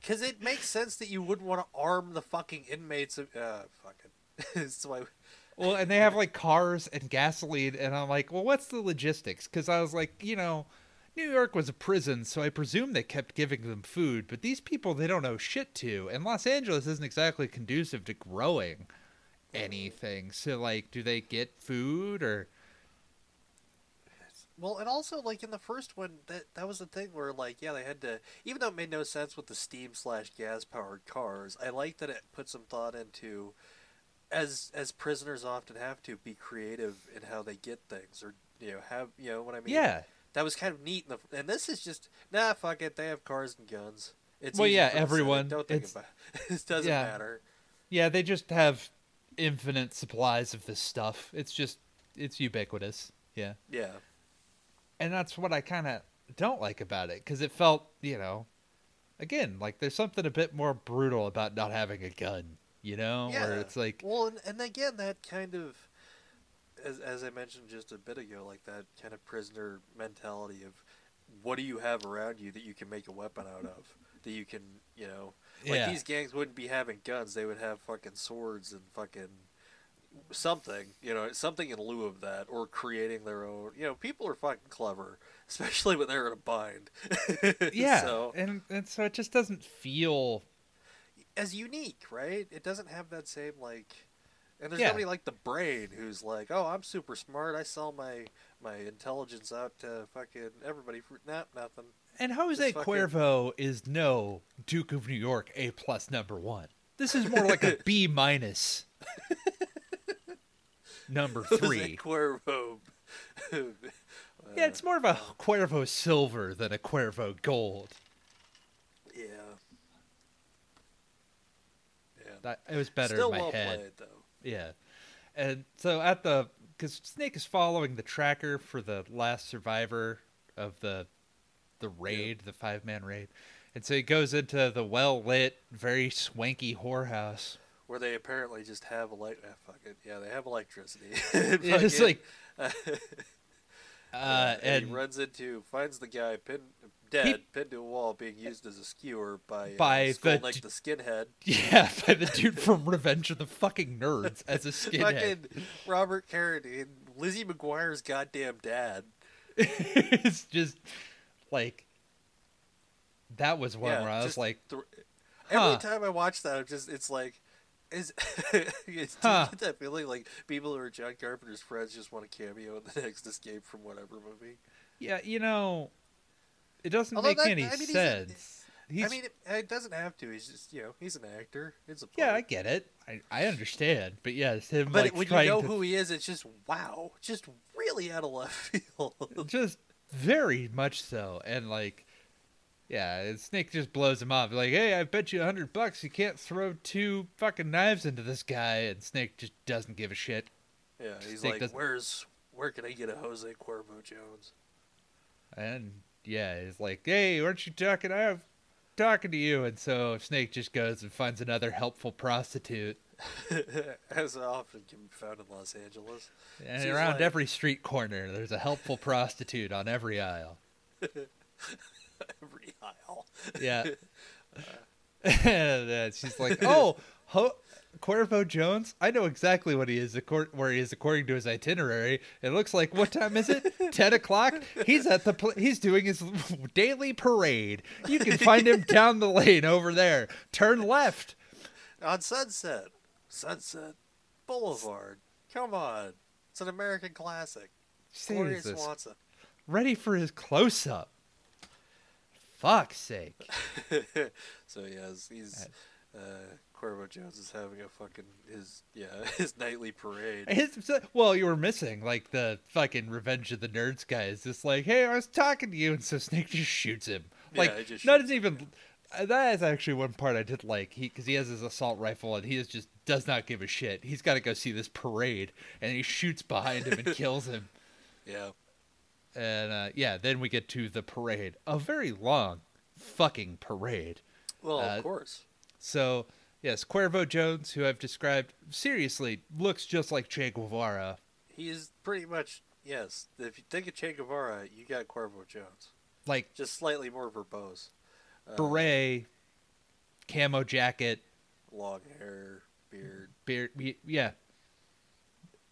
Because it makes sense that you wouldn't want to arm the fucking inmates of. Uh, fucking. it's why. Well, and they have like cars and gasoline, and I'm like, well, what's the logistics? Because I was like, you know, New York was a prison, so I presume they kept giving them food, but these people they don't know shit to, and Los Angeles isn't exactly conducive to growing anything. So like, do they get food or Well, and also like in the first one, that that was the thing where like yeah, they had to even though it made no sense with the steam slash gas powered cars. I like that it put some thought into as as prisoners often have to be creative in how they get things or you know have you know what I mean. yeah? that was kind of neat. In the, and this is just nah, fuck it. They have cars and guns. It's Well, yeah, for the Senate. everyone- Don't think about it. it. Doesn't yeah. matter. Yeah, they just have infinite supplies of this stuff. It's just it's ubiquitous. Yeah. Yeah. and that's what I kind of don't like about it because it felt, you know, again, like there's something a bit more brutal about not having a gun, you know, Yeah. where it's like, Well, and, and again, that kind of, as as I mentioned just a bit ago, like that kind of prisoner mentality of, what do you have around you that you can make a weapon out of? That you can, you know, like Yeah. these gangs wouldn't be having guns; they would have fucking swords and fucking something, you know, something in lieu of that, or creating their own. You know, people are fucking clever, especially when they're in a bind. yeah, so and and so it just doesn't feel, as unique, right? It doesn't have that same like, and there's Yeah. nobody like the brain who's like, oh, I'm super smart. I sell my my intelligence out to fucking everybody for nothing. and Jose fucking- Cuervo is no Duke of New York A plus number one. This is more like a B minus. Number three. Jose. Cuervo. Yeah, it's uh, more of a um, Cuervo silver than a Cuervo gold. yeah. That, it was better Still in my well head. played though. Yeah. And so at the because Snake is following the tracker for the last survivor of the the raid, the five man raid. And so he goes into the well lit, very swanky whorehouse. Where they apparently just have elect. Ah, fuck it. Yeah, they have electricity. Yeah, it's Fucking- like uh and, and he runs into finds the guy pinned dead, pinned to a wall, being used as a skewer by By uh, the d- the skinhead. yeah, by the dude from Revenge of the fucking Nerds as a skinhead. Fucking Robert Carradine, Lizzie McGuire's goddamn dad. it's just like that was one Yeah, where I was like, th- Huh. Every time I watch that, I'm just it's like. Is it's, do Huh. you get that feeling like people who are John Carpenter's friends just want a cameo in the next Escape from whatever movie? yeah, you know, it doesn't Although make that- any I mean, he's sense. I mean, it, it doesn't have to. He's just you know he's an actor. It's a Yeah, I get it. I, I understand. But yeah, it's him But like when you know to who he is, it's just wow, just really out of left field. just very much so. And like yeah, Snake just blows him off. Like, hey, I bet you a hundred bucks you can't throw two fucking knives into this guy and Snake just doesn't give a shit. yeah, he's Snake like, doesn't- where's where can I get a Jose Cuervo Jones? And yeah, he's like, Hey, aren't you talking I'm talking to you and so Snake just goes and finds another helpful prostitute. As often can be found in Los Angeles. And She's around like- every street corner there's a helpful prostitute on every aisle. Every aisle. Yeah. and uh, she's like, "Oh, Ho- Cuervo Jones, I know exactly what he is, where he is according to his itinerary. It looks like what time is it? Ten o'clock. He's at the pl- he's doing his daily parade. You can find him down the lane over there. Turn left. On Sunset. Sunset Boulevard. Come on. It's an American classic. Gloria Jesus, Swanson. ready for his close up. Fuck's sake. so yes, he's uh Cuervo Jones is having a fucking his yeah, his nightly parade. His, well, you were missing like the fucking Revenge of the Nerds guy is just like, hey, I was talking to you, and so Snake just shoots him. Like, he just not shoots even. uh, That is actually one part I did like. He because he has his assault rifle and he is just does not give a shit. He's got to go see this parade, and he shoots behind him and kills him. Yeah. And uh, yeah, then we get to the parade, a very long fucking parade. Well, Uh, of course. So yes, Cuervo Jones, who I've described seriously, looks just like Che Guevara. He is pretty much yes. If you think of Che Guevara, you got Cuervo Jones. Like Just slightly more verbose. Uh, beret, camo jacket, long hair, beard. beard. Yeah.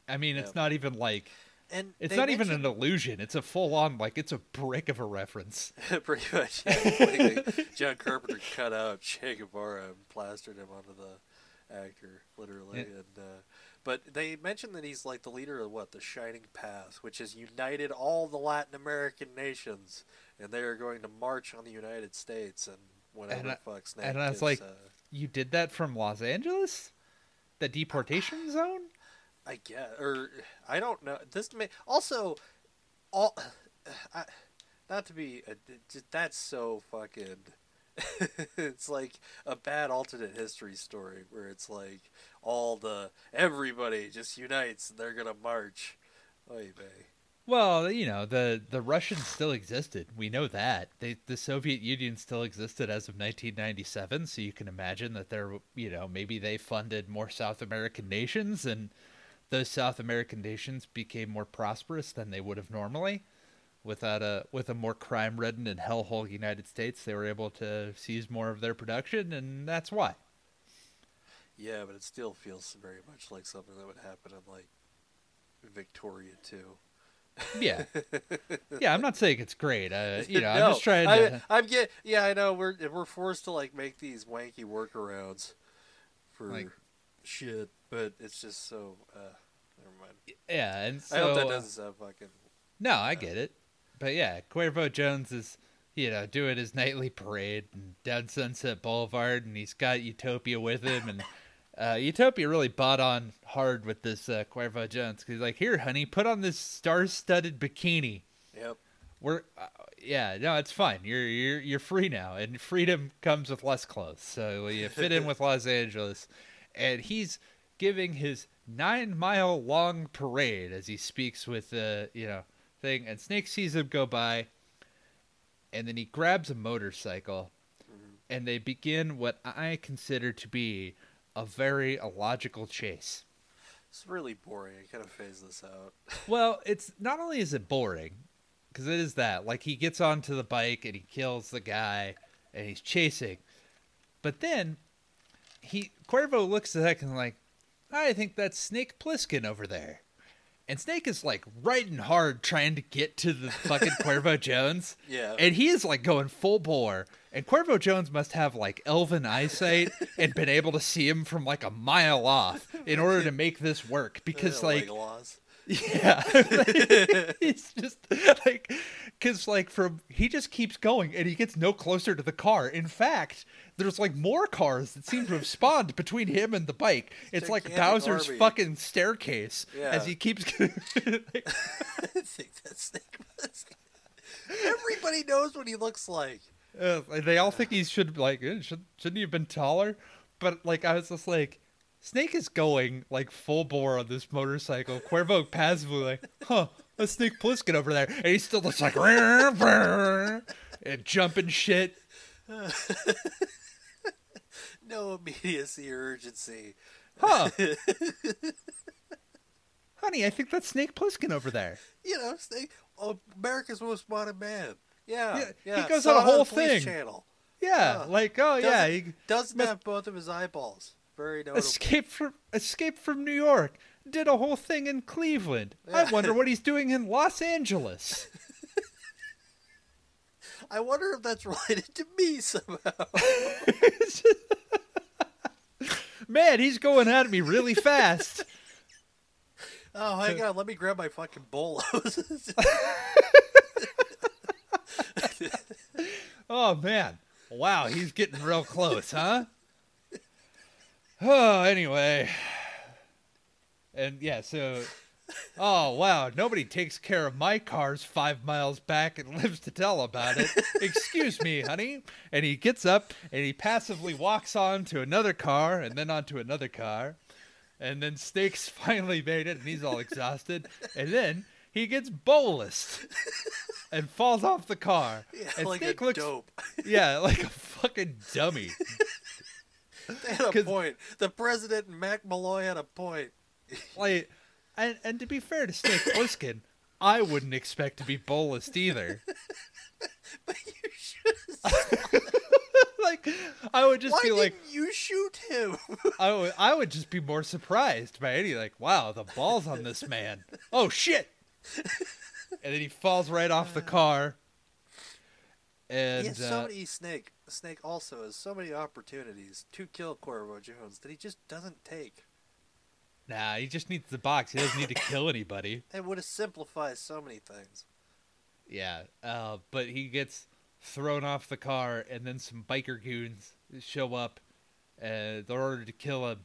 I mean, it's not even like And It's not even an illusion. It's a full on like it's a brick of a reference. pretty much. Yeah, John Carpenter cut out Che Guevara and plastered him onto the actor, literally. Yeah. And uh, but they mentioned that he's like the leader of what the Shining Path, which has united all the Latin American nations, and they are going to march on the United States and whatever And I- fuck Snake and I was is, like- uh, You did that from Los Angeles? The deportation zone? I guess, or I don't know. This may also all. I, not to be, a, that's so fucking. it's like a bad alternate history story where it's like all the everybody just unites and they're gonna march. Oy vey. Well, you know, the the Russians still existed. We know that. They the Soviet Union still existed as of 1997, so you can imagine that they're, you know, maybe they funded more South American nations and those South American nations became more prosperous than they would have normally. Without a with a more crime-ridden and hellhole United States, they were able to seize more of their production and that's why. Yeah, but it still feels very much like something that would happen in like Victoria II. Yeah. yeah, I'm not saying it's great. Uh, you know, I'm just trying to I, I'm get. Yeah, I know. We're we're forced to like make these wanky workarounds for Like- shit, but it's just so. uh Never mind. Yeah, and so I hope that uh, doesn't sound fucking. No, I get it. But yeah, Cuervo Jones is, you know, doing his nightly parade and down Sunset Boulevard, and he's got Utopia with him, and uh, Utopia really bought on hard with this uh, Cuervo Jones because he's like, "Here, honey, put on this star-studded bikini. Yep. We're, uh, yeah, no, it's fine. You're you're you're free now, and freedom comes with less clothes, so you fit in with Los Angeles." And he's giving his nine-mile-long parade as he speaks with the, you know, thing, and Snake sees him go by, and then he grabs a motorcycle, mm-hmm. and they begin what I consider to be a very illogical chase. It's really boring. I kind of phase this out. Well, it's not only is it boring, because it is that. Like he gets onto the bike and he kills the guy, and he's chasing, but then he Cuervo looks at that and like, I think that's Snake Plissken over there, and Snake is like riding hard trying to get to the fucking Cuervo Jones. Yeah. And he is like going full bore. And Cuervo Jones must have like elven eyesight and been able to see him from like a mile off in order to make this work. Because like laws. yeah, it's just like because like from he just keeps going and he gets no closer to the car. In fact, there's like more cars that seem to have spawned between him and the bike. It's like Gigantic Bowser's army. fucking staircase Yeah. as he keeps. like, I think that's Snake. Everybody knows what he looks like. uh, they all think he should like eh, should shouldn't he have been taller? But like I was just like. Snake is going like full bore on this motorcycle. Cuervo passively like, huh, a Snake Plissken over there, and he's still looks like, and jumping shit. No immediacy or urgency. Huh? Honey, I think that's Snake Plissken over there. You know, Snake. Oh, America's Most Wanted Man. Yeah, Yeah, yeah. he goes saw on a whole thing. Channel. Yeah, like oh yeah, Doesn't- he Doesn't must- have both of his eyeballs. Very notable. Escape from escaped from New York, did a whole thing in Cleveland. I wonder what he's doing in Los Angeles. I wonder if that's related to me somehow. Man, he's going at me really fast. Oh, hang on. Let me grab my fucking bolos. Oh man. Wow, he's getting real close, huh? Oh, anyway. And yeah, so Oh wow, nobody takes care of my cars five miles back and lives to tell about it. Excuse me, honey. And he gets up and he passively walks on to another car and then onto another car. And then Snake's finally made it and he's all exhausted. And then he gets bolused and falls off the car. yeah, and like Snake a looks dope. yeah, like a fucking dummy. They had a point. The president and Mac Malloy had a point. Like, and and to be fair to Snake Plissken, I wouldn't expect to be bolused either. But you should. like, I would just Why be didn't like, you shoot him? I would, I would just be more surprised by any like, wow, the balls on this man. Oh shit! and then he falls right off the car. And he has so uh, many Snake. Snake also has so many opportunities to kill Cuervo Jones that he just doesn't take. Nah, he just needs the box. He doesn't need to kill anybody. It would have simplified so many things. Yeah, uh, but he gets thrown off the car, and then some biker goons show up, and in order to kill him,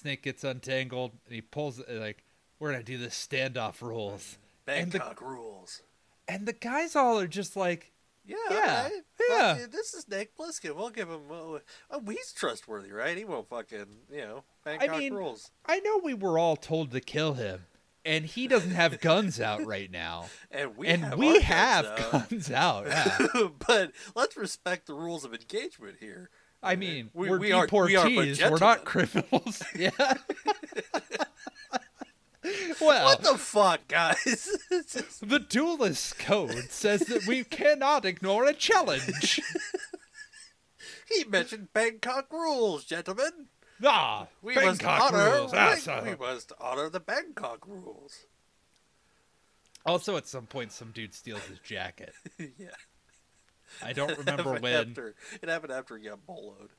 Snake gets untangled, and he pulls uh, like, "We're gonna do the standoff rules," And the- Bangkok rules. and the guys all are just like, Yeah, Yeah, right? yeah. Fucking- this is Snake Plissken. We'll give him. Uh, oh, he's trustworthy, right? He won't fucking, you know, Bangkok mean- rules. "I know we were all told to kill him." And he doesn't have guns out right now, And we and have we have guns out. guns out. Yeah. but let's respect the rules of engagement here. I mean, We- we, are we are- we are. We're not criminals. Yeah. well, What the fuck, guys? Just- the duelist code says that we cannot ignore a challenge. he mentioned Bangkok rules, gentlemen. Ah, We Bangkok must honor. rules. we- Ah, so- we must honor the Bangkok rules. Also, at some point, some dude steals his jacket. yeah. I don't remember happened when. After, it happened after he got boloed.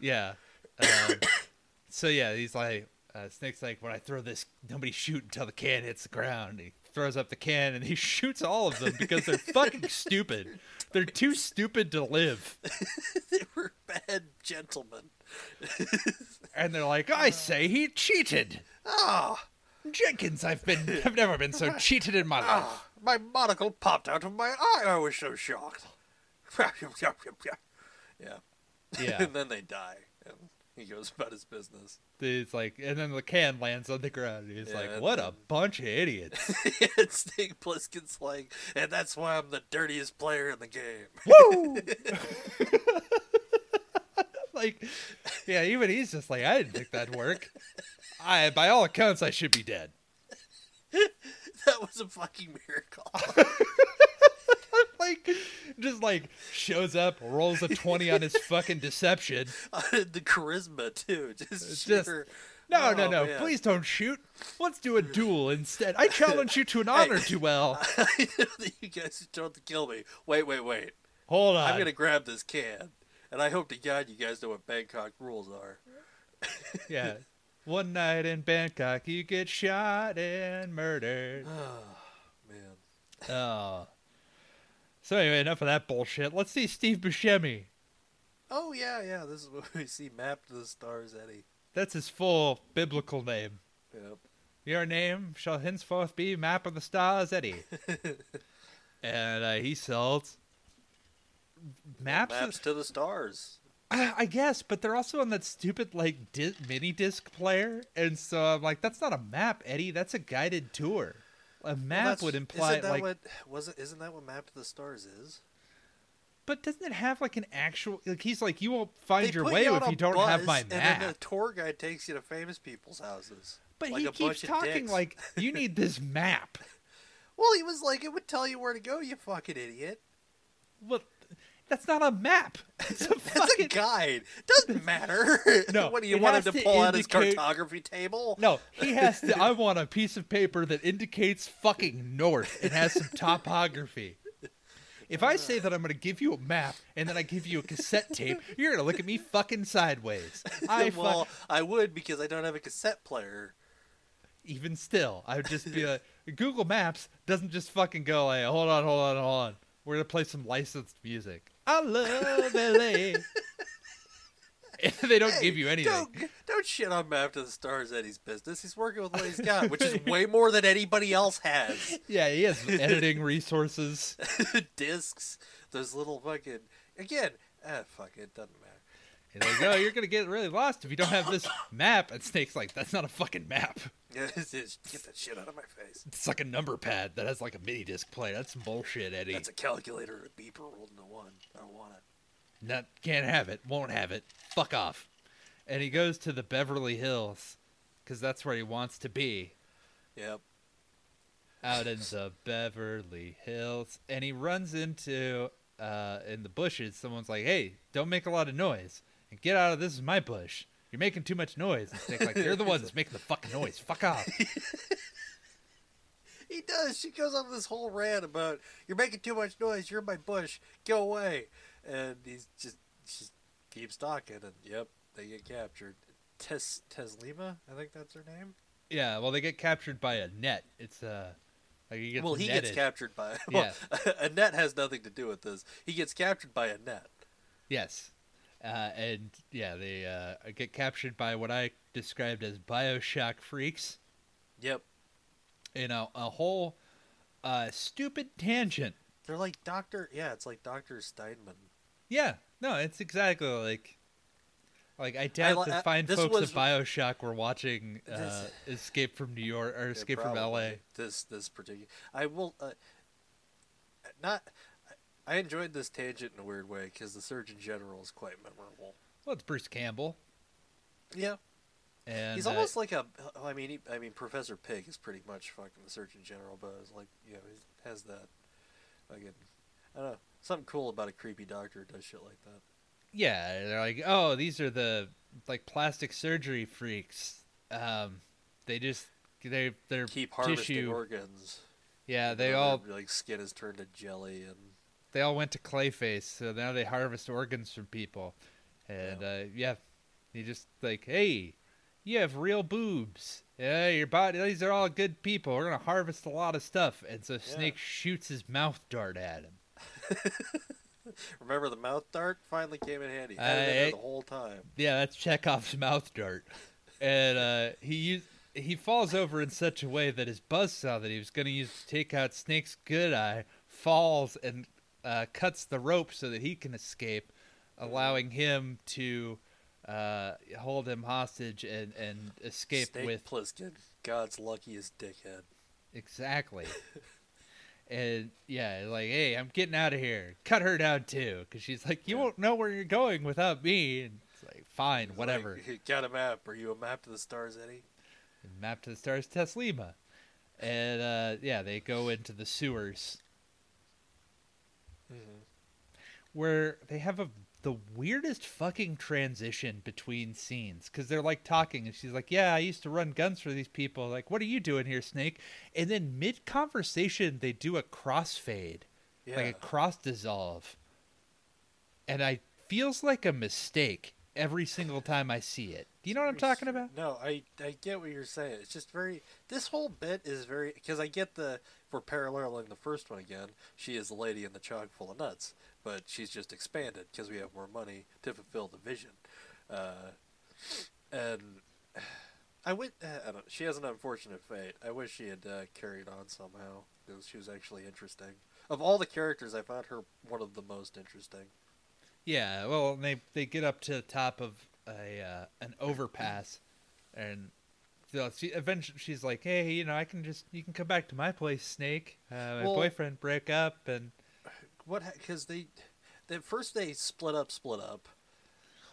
Yeah. Um, so yeah, he's like, uh, Snake's like, when I throw this, nobody shoot until the can hits the ground. He throws up the can and he shoots all of them because they're fucking stupid. They're too stupid to live. they were bad gentlemen. And they're like, I say he cheated. Ah, Jenkins, I've been, I've never been so cheated in my life. ah, my monocle popped out of my eye. I was so shocked. yeah. Yeah. and then they die, and he goes about his business. It's like, and then the can lands on the ground. He's Yeah, like, and what a bunch of idiots. and Snake Plissken's like, and that's why I'm the dirtiest player in the game. Woo! Like, yeah, even he's just like, I didn't think that'd work. I, by all accounts, I should be dead. that was a fucking miracle. like, just like shows up, rolls a twenty on his fucking deception. the charisma too, just, just- sheer- No, no, Oh, no! man. Please don't shoot. Let's do a duel instead. I challenge you to an honor duel. I know that you guys don't kill me. Wait, wait, wait. Hold on. I'm gonna grab this can, and I hope to God you guys know what Bangkok rules are. Yeah. One night in Bangkok, you get shot and murdered. Oh man. Oh. So anyway, enough of that bullshit. Let's see Steve Buscemi. Oh yeah, yeah. This is what we see mapped to the stars, Eddie. That's his full biblical name. Yep. Your name shall henceforth be Map of the Stars Eddie. and uh, he sells maps. Maps to the stars. I guess, but they're also on that stupid like di- mini disc player, and so I'm like, that's not a map, Eddie. That's a guided tour. A map that's- would imply Isn't that like, what was it? Isn't that what Map to the Stars is? but doesn't it have like an actual? Like he's like, you won't find They your way on if you don't have my And then map. the tour guide takes you to famous people's houses. But like he a keeps talking like you need this map. Well, he was like, it would tell you where to go. You fucking idiot. Well, that's not a map. It's a That's a fucking guide. Doesn't matter. No, what do you want him to to pull out his cartography table? No, he has to. I want a piece of paper that indicates fucking north and has some topography. If I say that I'm going to give you a map and then I give you a cassette tape, you're going to look at me fucking sideways. I well, I would because I don't have a cassette player. even still, I would just be like, Google Maps doesn't just fucking go like, hold on, hold on, hold on. We're going to play some licensed music. I love LA. They don't Hey, give you anything. Don't, don't shit on Map to the Stars Eddie's business. He's working with what he's got, which is way more than anybody else has. Yeah, he has editing resources. Discs, those little fucking again. Ah, fuck it, doesn't matter. And they go, you're gonna get really lost if you don't have this map. And Snake's like, that's not a fucking map. Yeah, it's- it's- get that shit out of my face. It's like a number pad that has like a mini disc player. That's some bullshit, Eddie. That's a calculator, a beeper rolled into one. I don't want it. No, can't have it. Won't have it. Fuck off. And he goes to the Beverly Hills because that's where he wants to be. Yep. Out in the Beverly Hills, and he runs into uh, in the bushes. Someone's like, "Hey, don't make a lot of noise get out of this is my bush. You're making too much noise." And Snake's like, "You're the one that's making the fucking noise. Fuck off." he does. She goes on this whole rant about you're making too much noise. You're in my bush. Go away. And he's just just keeps talking. And yep, they get captured. Tes Teslima, I think that's her name. Yeah, well, they get captured by a net. It's uh, like he well, he netted. gets captured by. Well, a net has nothing to do with this. He gets captured by a net. Yes, uh, and yeah, they uh, get captured by what I described as Bioshock freaks. Yep. You know, a whole uh, stupid tangent. They're like Doctor. Yeah, it's like Doctor Steinman. Yeah, no, it's exactly like. Like I doubt I, the I, fine this folks was- of Bioshock were watching uh, This- Escape from New York or Escape from. L.A. This this particular, I will uh, not. I enjoyed this tangent in a weird way because the Surgeon General is quite memorable. Well, it's Bruce Campbell, Yeah, and he's uh, almost like a. I mean, he, I mean, Professor Pig is pretty much fucking the Surgeon General, but it's like you know, he has that. Fucking, I don't know, something cool about a creepy doctor does shit like that. yeah, they're like, oh, these are the like plastic surgery freaks. Um, they just they they're Keep harvesting tissue. organs. Yeah, they all like skin is turned to jelly and they all went to Clayface, so now they harvest organs from people, and Yeah. uh, yeah, he just like, hey, you have real boobs. Yeah, your body. These are all good people. We're gonna harvest a lot of stuff, and so Snake shoots his mouth dart at him. remember the mouth dart finally came in handy. I- the whole time. Yeah, that's Chekhov's mouth dart, and uh, he used. He falls over in such a way that his buzzsaw that he was going to use to take out Snake's good eye falls and uh, cuts the rope so that he can escape, allowing him to uh, hold him hostage and, and escape Snake with Plissken, God's luckiest dickhead. exactly. and yeah, like, hey, I'm getting out of here. Cut her down too, because she's like, you Yeah. won't know where you're going without me. And it's like, fine, He's whatever. Like, Got a map. Are you a map to the stars, Eddie? map to the stars Teslima. And uh, yeah, they go into the sewers Mm-hmm. where they have a the weirdest fucking transition between scenes because they're like talking and she's like, "Yeah, I used to run guns for these people." Like, what are you doing here, Snake? And then mid conversation, they do a crossfade, Yeah. like a cross dissolve, and I feels like a mistake every single time I see it. Do you know what I'm talking about? No, I I get what you're saying. It's just very. This whole bit is very because I get the for paralleling the first one again. She is the lady in the chock full of nuts, but she's just expanded because we have more money to fulfill the vision. Uh, and I would. I don't, she has an unfortunate fate. I wish she had uh, carried on somehow because she was actually interesting. Of all the characters, I found her one of the most interesting. Yeah, well, they they get up to the top of a uh, an overpass, and so she eventually she's like, "Hey, you know, I can just you can come back to my place, Snake. Uh, my Well- boyfriend broke up, and What? Because they, they first they split up, split up.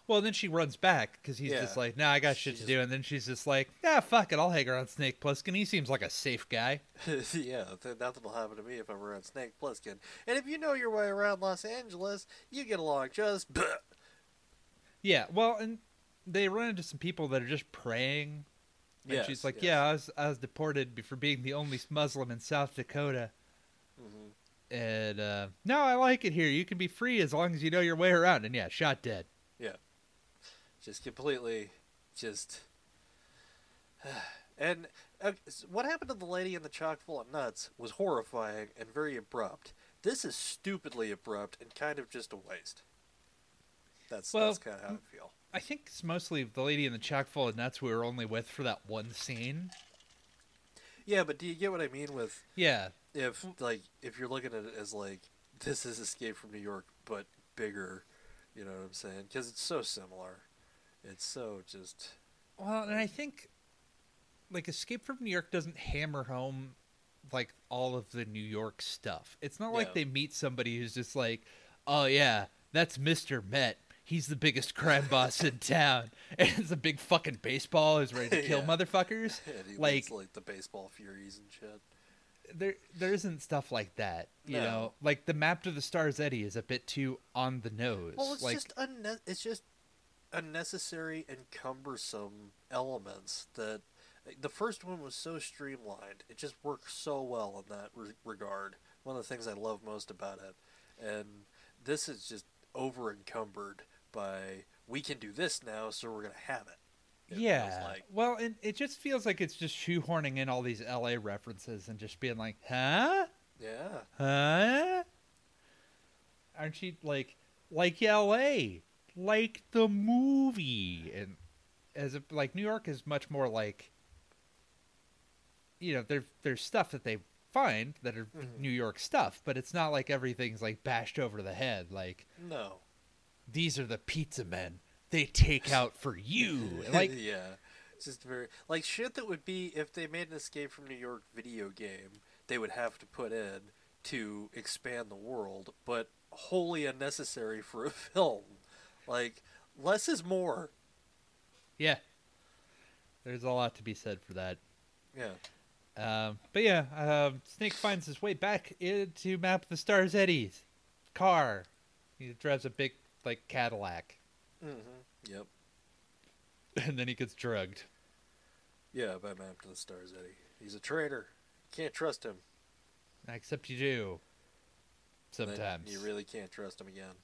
well, then she runs back because he's Yeah. just like, "Nah, I got shit to do," and then she's just like, "Yeah, fuck it, I'll hang around Snake Plissken. He seems like a safe guy." yeah, nothing will happen to me if I'm around Snake Plissken. And if you know your way around Los Angeles, you get along just. Yeah, well, and they run into some people that are just praying. And Yes, she's like, yes. "Yeah, I was I was deported for being the only Muslim in South Dakota." Mhm. And uh, no, I like it here. You can be free as long as you know your way around. And yeah, shot dead. Yeah, just completely, just. And uh, what happened to the lady in the chock full of nuts was horrifying and very abrupt. This is stupidly abrupt and kind of just a waste. That's Well, that's kind of how I feel. I think it's mostly the lady in the chock full of nuts we were only with for that one scene. Yeah, but do you get what I mean with Yeah, if like if you're looking at it as like this is Escape from New York but bigger, you know what I'm saying? Because it's so similar. It's so just well, and I think like Escape from New York doesn't hammer home like all of the New York stuff. It's not like Yeah. they meet somebody who's just like, "Oh yeah, that's Mister Met. He's the biggest crime boss in town, and it's a big fucking baseball who's ready to kill Yeah. motherfuckers." Like- leads, like the baseball furies and shit. there there isn't stuff like that you No. know like the map to the stars eddie is a bit too on the nose Well, it's like just unne- it's just unnecessary and cumbersome elements that The first one was so streamlined; it just worked so well in that re- regard. One of the things I love most about it, and this is just over encumbered by we can do this now, so we're gonna have it. it yeah. like. Well, and it just feels like it's just shoehorning in all these LA references and just being like, huh? Yeah. Huh? Aren't you like like LA, like the movie, and as a, like New York is much more like, you know, there there's stuff that they find that are Mhm. New York stuff, but it's not like everything's like bashed over the head. Like No. These are the pizza men. They take out for you. Like yeah. It's just very like shit that would be if they made an Escape from New York video game, they would have to put in to expand the world, but wholly unnecessary for a film. Like less is more. yeah, there's a lot to be said for that. Yeah. Um, but yeah, um, Snake finds his way back into Map of the Stars Eddie's car. He drives a big like Cadillac, Mm-hmm. Yep. and then he gets drugged. Yeah, by Map to the Stars, Eddie. He's a traitor. Can't trust him. Except you do. Sometimes. you really can't trust him again.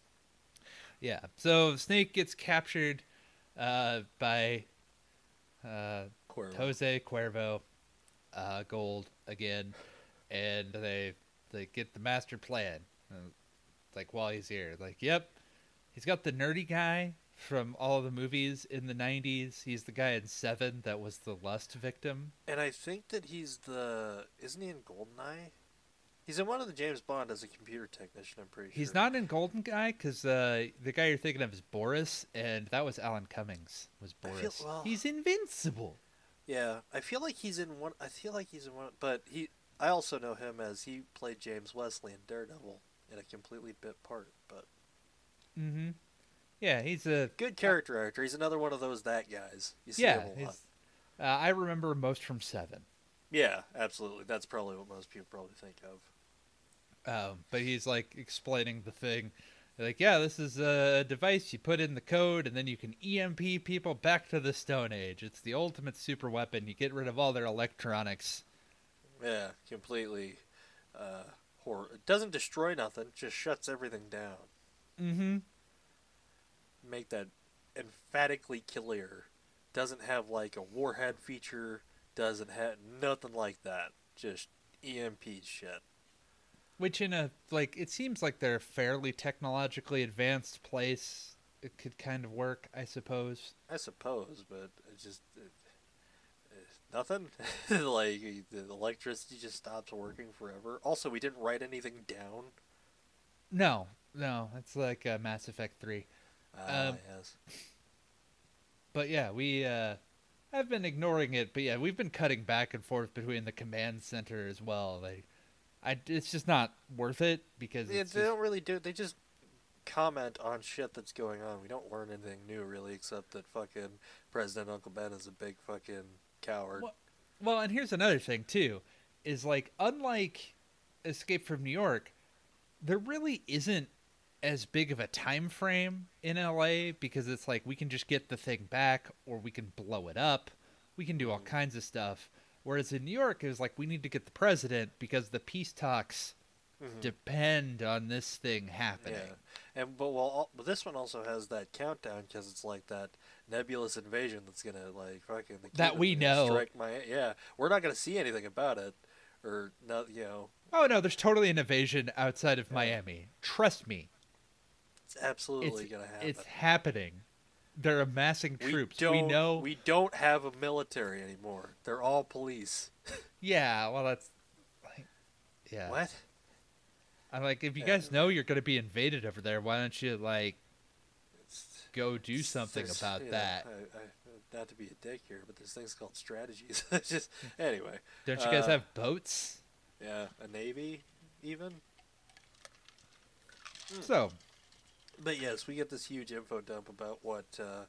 Yeah. So Snake gets captured uh, by uh, Cuervo. Jose Cuervo, uh, Gold again, and they they get the master plan. Uh, like while he's here, like, yep, he's got the nerdy guy from all the movies in the '90s. He's the guy in Seven that was the lust victim. And I think that he's the isn't he in Goldeneye? He's in one of the James Bond as a computer technician. I'm pretty sure. He's not in Goldeneye because uh, the guy you're thinking of is Boris, and that was Alan Cummings. Was I feel- Boris? well- He's invincible. Yeah, I feel like he's in one. I feel like he's in one, but he. I also know him as he played James Wesley in Daredevil in a completely bit part. But Mm-hmm. Yeah, he's a good character actor. He's another one of those that guys. You see yeah. him a lot. Uh, I remember most from Seven. Yeah, absolutely. That's probably what most people probably think of. Um, but he's like explaining the thing. Like, yeah, this is a device you put in the code, and then you can EMP people back to the Stone Age. It's the ultimate super weapon. You get rid of all their electronics. Yeah, completely. Uh, horror. It doesn't destroy nothing. Just shuts everything down. Mm-hmm. Make that emphatically clear. Doesn't have like a warhead feature. Doesn't have nothing like that. Just EMP shit. Which, in a like, it seems like they're a fairly technologically advanced place. It could kind of work, I suppose. I suppose, but it just it, nothing. like the electricity just stops working forever. Also, we didn't write anything down. No, no, it's like uh, Mass Effect Three. Ah, Um, yes. But yeah, we uh I've been ignoring it, but yeah, we've been cutting back and forth between the command center as well. Like I it's just not worth it because Yeah, they just- don't really do. They just comment on shit that's going on. We don't learn anything new really, except that fucking President Uncle Ben is a big fucking coward. Well- Well, and here's another thing too is like unlike Escape from New York, there really isn't as big of a time frame in LA because it's like we can just get the thing back or we can blow it up. We can do all Mhm. kinds of stuff. Whereas in New York, it was like we need to get the president because the peace talks Mhm. depend on this thing happening. Yeah, and but well, all, but this one also has that countdown because it's like that nebulous invasion that's gonna like fucking the That we know. Strike my yeah, we're not gonna see anything about it, or not. You know, Oh no, there's totally an invasion outside of Yeah. Miami. Trust me, it's absolutely it's gonna happen. it's happening. They're amassing troops. don't. we know. we don't have a military anymore. They're all police. Yeah, well, that's like, yeah. What? I'm like, if you Yeah. guys know you're to be invaded over there, why don't you like go do something there's- about yeah, that? I, I, not to be a dick here, but there's things called strategies. It's just anyway. Don't you guys uh, have boats? Yeah, a navy even. Hmm. So, But yes, we get this huge info dump about what uh,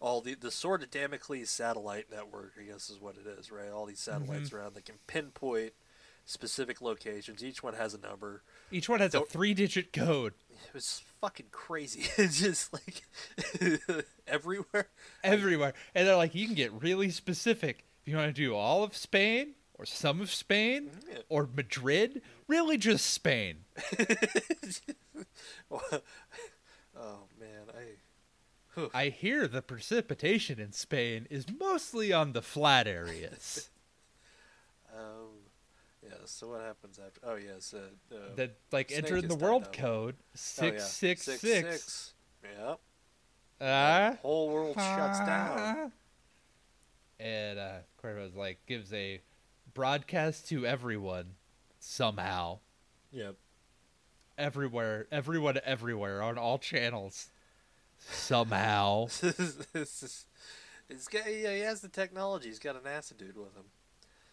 all the the Sword of Damocles satellite network. I guess is what it is, right? All these satellites around that can pinpoint specific locations. Each one has a number. each one has a three-digit code It was fucking crazy. It's just like everywhere. everywhere, and they're like, you can get really specific if you want to do all of Spain or some of Spain Yeah. or Madrid? Really, just Spain. oh man, I I hear the precipitation in Spain is mostly on the flat areas. um yeah. So what happens after? Oh yes, uh, uh, that like Snake enter in is the world code oh, six yeah. six Six. Yep. Ah. The whole world shuts down. And uh, Cuervo's like gives a broadcast to everyone somehow, Yep. Everywhere, everyone, everywhere on all channels somehow. He's got, yeah, he has the technology. He's got an acid dude with him.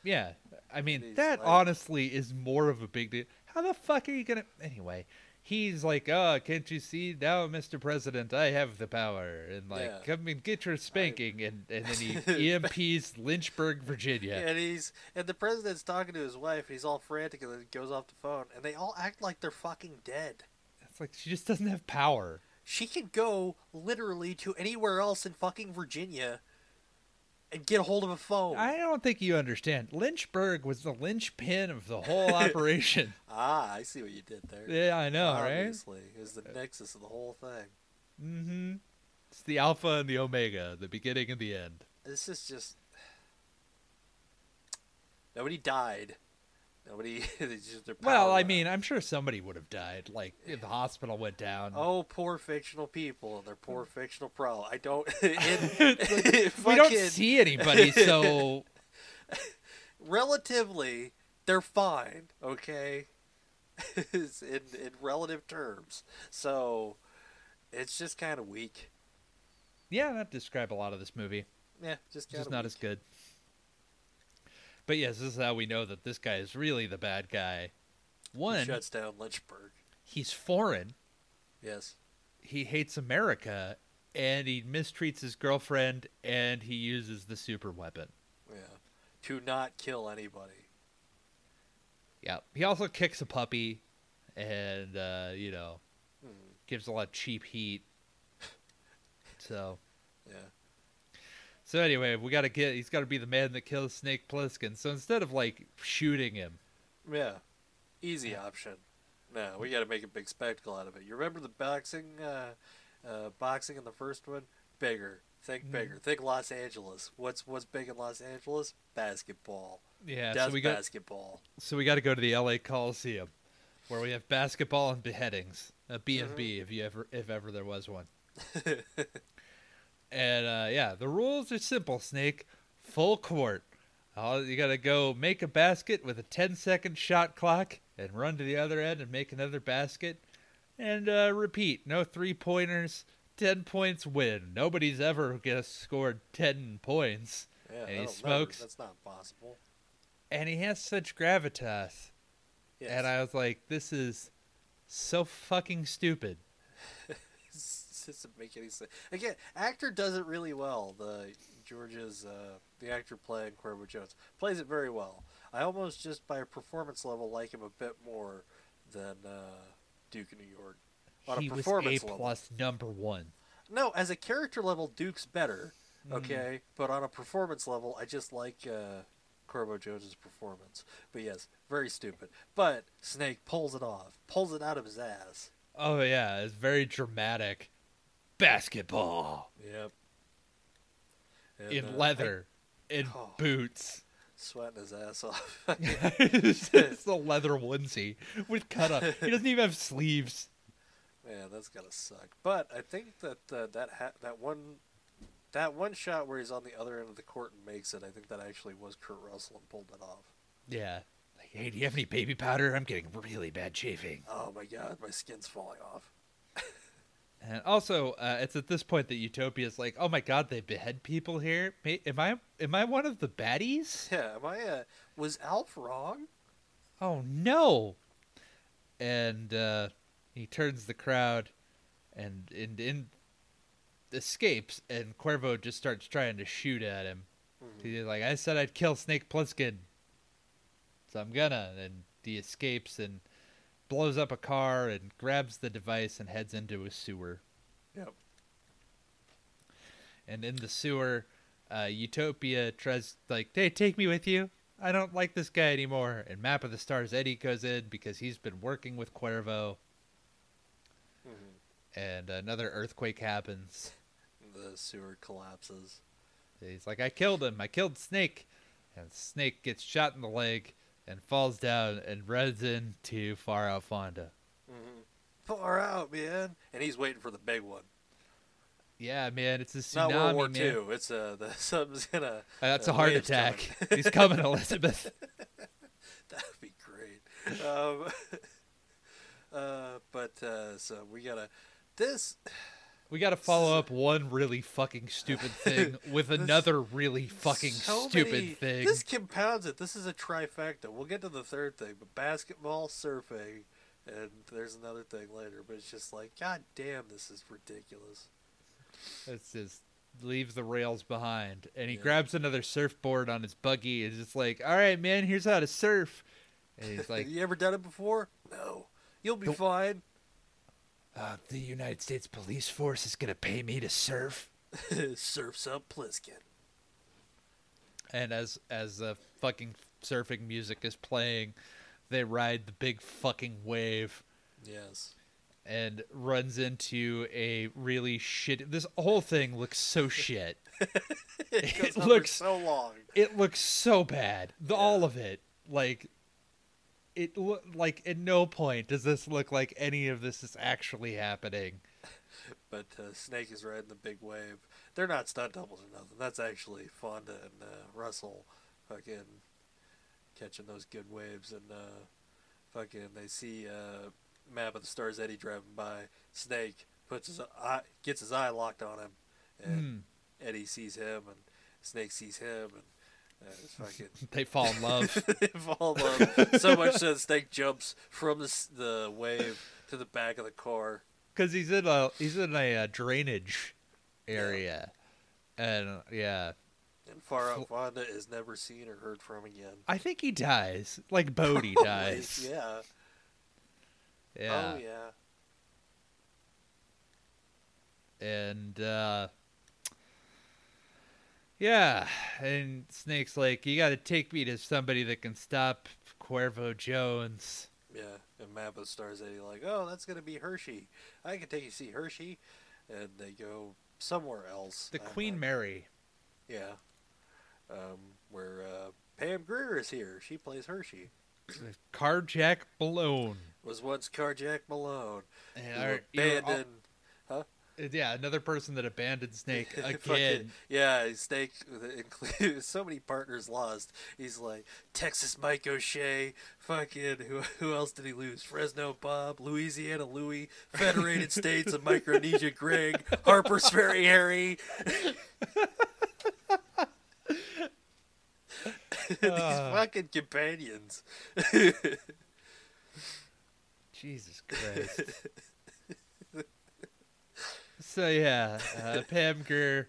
Yeah, I mean He's that like- honestly is more of a big deal. How the fuck are you gonna? Anyway, he's like, "Oh, can't you see now, Mr. President? I have the power, and like, Yeah. come and get your spanking." And and then he EMPs Lynchburg, Virginia. And he's and the president's talking to his wife. And he's all frantic, and then he goes off the phone, and they all act like they're fucking dead. It's like she just doesn't have power. She can go literally to anywhere else in fucking Virginia and get a hold of a phone. I don't think you understand. Lynchburg was the linchpin of the whole operation. ah, I see what you did there. yeah, I know, right? Obviously, was the nexus of the whole thing. Mm-hmm. It's the alpha and the omega, the beginning and the end. This is just nobody died. Nobody. just Well, I mean. I'm sure somebody would have died. Like if the hospital went down. Oh, poor fictional people and their poor fictional pro. I don't. In, we don't see anybody, so relatively, they're fine. Okay, in in relative terms. So, it's just kind of weak. yeah, that describe a lot of this movie. Yeah, just Just of not as good. But yes, this is how we know that this guy is really the bad guy. One, shuts down Lynchburg. he's foreign. Yes. He hates America, and he mistreats his girlfriend, and he uses the super weapon. Yeah. To not kill anybody. Yeah. He also kicks a puppy, and uh, you know, Hmm. gives a lot of cheap heat. So. So anyway, we gotta get. He's got to be the man that kills Snake Plissken. So instead of like shooting him, Yeah. Easy option. No, we got to make a big spectacle out of it. You remember the boxing, uh, uh, boxing in the first one? Bigger. Think Mhm. bigger. Think Los Angeles. What's what's big in Los Angeles? Basketball. yeah. Death so we got. basketball. So we got to go to the L.A. Coliseum, where we have basketball and beheadings. A B and B, if you ever, if ever there was one. And uh, yeah, the rules are simple. Snake, full court. All you got to go make a basket with a 10 second shot clock, and run to the other end and make another basket, and uh, repeat. No three pointers. 10 points win. Nobody's ever going to scored 10 points. Yeah, And he smokes. Never, that's not possible. And he has such gravitas. Yes. And I was like, this is so fucking stupid. doesn't make any sense. Again, actor does it really well. The George's uh, the actor playing Cuervo Jones plays it very well. I almost just by a performance level like him a bit more than uh, Duke of New York. On he a was A performance level. plus number one. No, as a character level, Duke's better. Mm. Okay, but on a performance level, I just like uh, Cuervo Jones's performance. But yes, very stupid. But Snake pulls it off, pulls it out of his ass. Oh yeah, it's very dramatic. Basketball Yep. And, in uh, leather, in Oh. boots. sweating his ass off. it's just a leather onesie with cut up. He doesn't even have sleeves. Man, that's gotta suck. But I think that uh, that ha- that one that one shot where he's on the other end of the court and makes it, I think that actually was Kurt Russell and pulled it off. Yeah. Like, hey, do you have any baby powder? I'm getting really bad chafing. Oh my god, my skin's falling off. And also, uh, it's at this point that Utopia's like, "Oh my God, they behead people here. Am I am I one of the baddies? Yeah, am I? Uh, was Alf wrong? Oh no!" And uh, he turns the crowd, and and in escapes, and Cuervo just starts trying to shoot at him. Mhm. He's like, "I said I'd kill Snake Plissken, so I'm gonna." And he escapes and blows up a car and grabs the device and heads into a sewer. Yep. And in the sewer, uh, Utopia tries like, "Hey, take me with you. I don't like this guy anymore." And Map of the Stars Eddie goes in because he's been working with Cuervo, Mhm. and another earthquake happens. The sewer collapses. He's like, "I killed him. I killed Snake," and Snake gets shot in the leg and falls down and runs into Far Out Fonda. hmm Far out, man. And he's waiting for the big one. Yeah, man, it's a tsunami, Not World War man. II. It's uh, the something's gonna. Uh, That's uh, a heart attack. coming. He's coming, Elizabeth. That'd be great. Um, uh, but uh, so we gotta. This We got to follow up one really fucking stupid thing with This- another really fucking so stupid many- thing. This compounds it. This is a trifecta. We'll get to the third thing, but basketball, surfing, and there's another thing later. But it's just like, god damn, this is ridiculous. It's just leaves the rails behind, and he Yeah. grabs another surfboard on his buggy. and just like, "All right, man, here's how to surf." And he's like, you ever done it before? No. You'll be fine. Uh, "The United States Police Force is gonna pay me to surf." Surfs up Plissken. And as as the fucking surfing music is playing, they ride the big fucking wave. Yes. and runs into a really shit. This whole thing looks so shit. it It looks- so long. It looks so bad. The, Yeah. All of it, like it. Like at no point does this look like any of this is actually happening. But uh, Snake is riding the big wave. They're not stunt doubles or nothing. That's actually Fonda and uh, Russell fucking catching those good waves. And uh, fucking they see uh, Map of the Stars Eddie driving by. Snake puts his eye, gets his eye locked on him. And Mm. Eddie sees him and Snake sees him. And fucking. They fall in love. they fall in love so much so that Snake jumps from the, the wave to the back of the car. because he's in a he's in a uh, drainage area, and uh, yeah, And Far Out Fonda is never seen or heard from again. I think he dies. Like Bodhi dies. Yeah. yeah. Oh yeah. and uh yeah and snake's like you gotta take me to somebody that can stop cuervo jones Yeah. And Map of the Stars Eddie like, oh, that's gonna be Hershey. I can take you to see Hershey, and they go somewhere else. the I'm queen like, mary Yeah. Um, where uh, Pam Grier is here. She plays Hershey. carjack malone Was once Carjack Malone. and who our- you're all- abandoned. Yeah another person that abandoned snake again yeah, Snake includes so many partners lost. He's like Texas Mike O'Shea, fucking who who else did he lose? Fresno Bob, Louisiana Louie, Federated States of Micronesia Greg, Harper's Ferry Harry. These Ah. fucking companions. jesus christ so yeah uh, pam Grier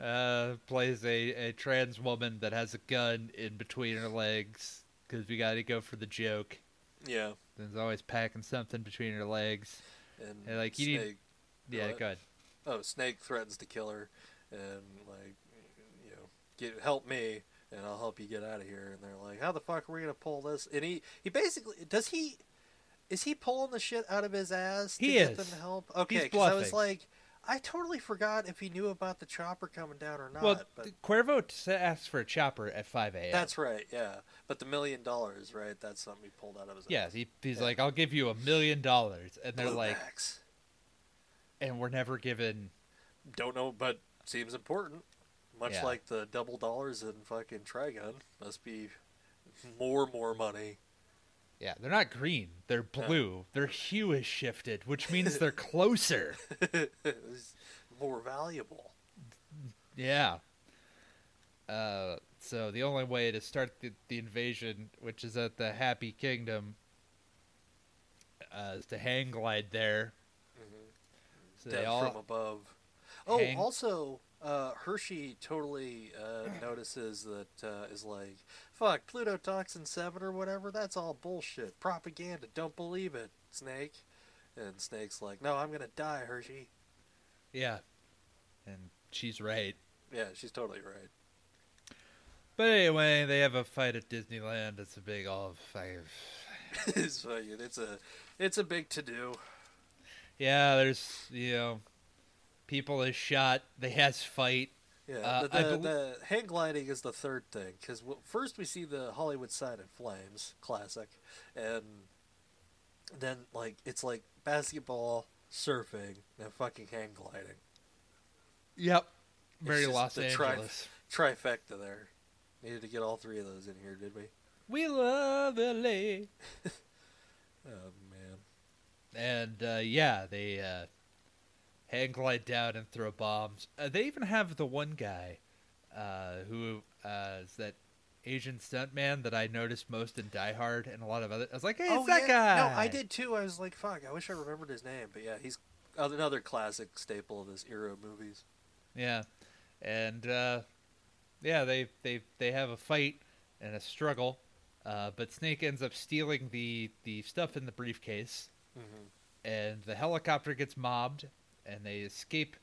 uh plays a, a trans woman that has a gun in between her legs because we gotta go for the joke yeah, There's always packing something between her legs. and Yeah, like, you need- Yeah, What? go ahead. oh, Snake threatens to kill her, and like, you know, get help me, and I'll help you get out of here. And they're like, how the fuck are we gonna pull this? And he, he basically does he, is he pulling the shit out of his ass to He get is. them help? Okay, because I was like, I totally forgot if he knew about the chopper coming down or not. well, but Cuervo asked for a chopper at 5 a.m. that's right, yeah. But the million dollars, right? That's something he pulled out of his yeah. ass. He, he's Yeah. like, "I'll give you a million dollars," and they're Blue like, backs. "And we're never given." don't know, but seems important. Much Yeah. like the double dollars in fucking Trigun, must be more more money. Yeah, they're not green. They're blue. Their hue is shifted, which means they're closer. More valuable. Yeah. Uh, so the only way to start the, the invasion, which is at the Happy Kingdom, uh, is to hang glide there. So they all from above. Oh, hang- also, uh, Hershey totally uh, notices that uh, is like, fuck, Plutoxin 7 or whatever, that's all bullshit. Propaganda, don't believe it, Snake. And Snake's like, no, I'm gonna die, Hershey. yeah, and she's right. Yeah, she's totally right. But anyway, they have a fight at Disneyland. It's a big all five. it's fucking, it's a it's a big to do. Yeah, there's you know, people is shot. They has fight. Yeah, Uh, the, the, bel- the hang gliding is the third thing because first we see the Hollywood sign in flames, classic, and then like it's like basketball, surfing, and fucking hang gliding. Yep. It's Very Los the tri- Angeles. Trifecta there. Needed to get all three of those in here, did we? We love LA. Oh man. And uh, yeah, they uh, hang glide down and throw bombs. Uh, they even have the one guy uh, who uh, is that Asian stuntman that I noticed most in Die Hard and a lot of other. I was like, hey, it's that Oh, yeah. guy. No, I did too. I was like, fuck. I wish I remembered his name, but yeah, he's another classic staple of this era of movies. Yeah, and uh, yeah, they they they have a fight and a struggle, uh, but Snake ends up stealing the the stuff in the briefcase, Mm-hmm. and the helicopter gets mobbed, and they escape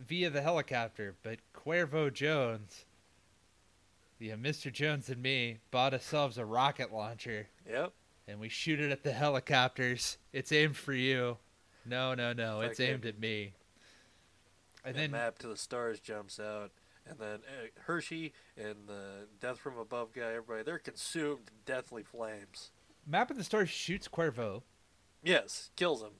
via the helicopter. But Cuervo Jones, yeah, Mr. Jones and me bought ourselves a rocket launcher, Yep. and we shoot it at the helicopters. It's aimed for you. No, no, no, it's aimed at me. And And then Map to the Stars jumps out, and then uh, Hershey and the Death from Above guy, everybody, they're consumed in deathly flames. Map of the Stars shoots Cuervo, Yes, kills him.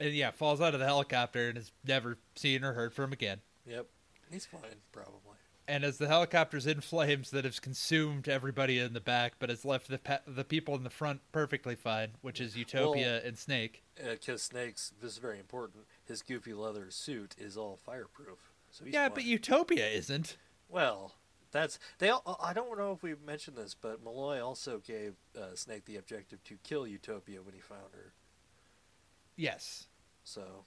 And yeah, falls out of the helicopter and is never seen or heard from again. Yep. He's fine, probably. And as the helicopter's in flames that has consumed everybody in the back, but has left the pe- the people in the front perfectly fine, which is Utopia and Snake. Because Snake's, this is very important, his goofy leather suit is all fireproof. So he's yeah, fine. but Utopia isn't. Well, that's they. All, I don't know if we mentioned this, but Malloy also gave uh, Snake the objective to kill Utopia when he found her. Yes. So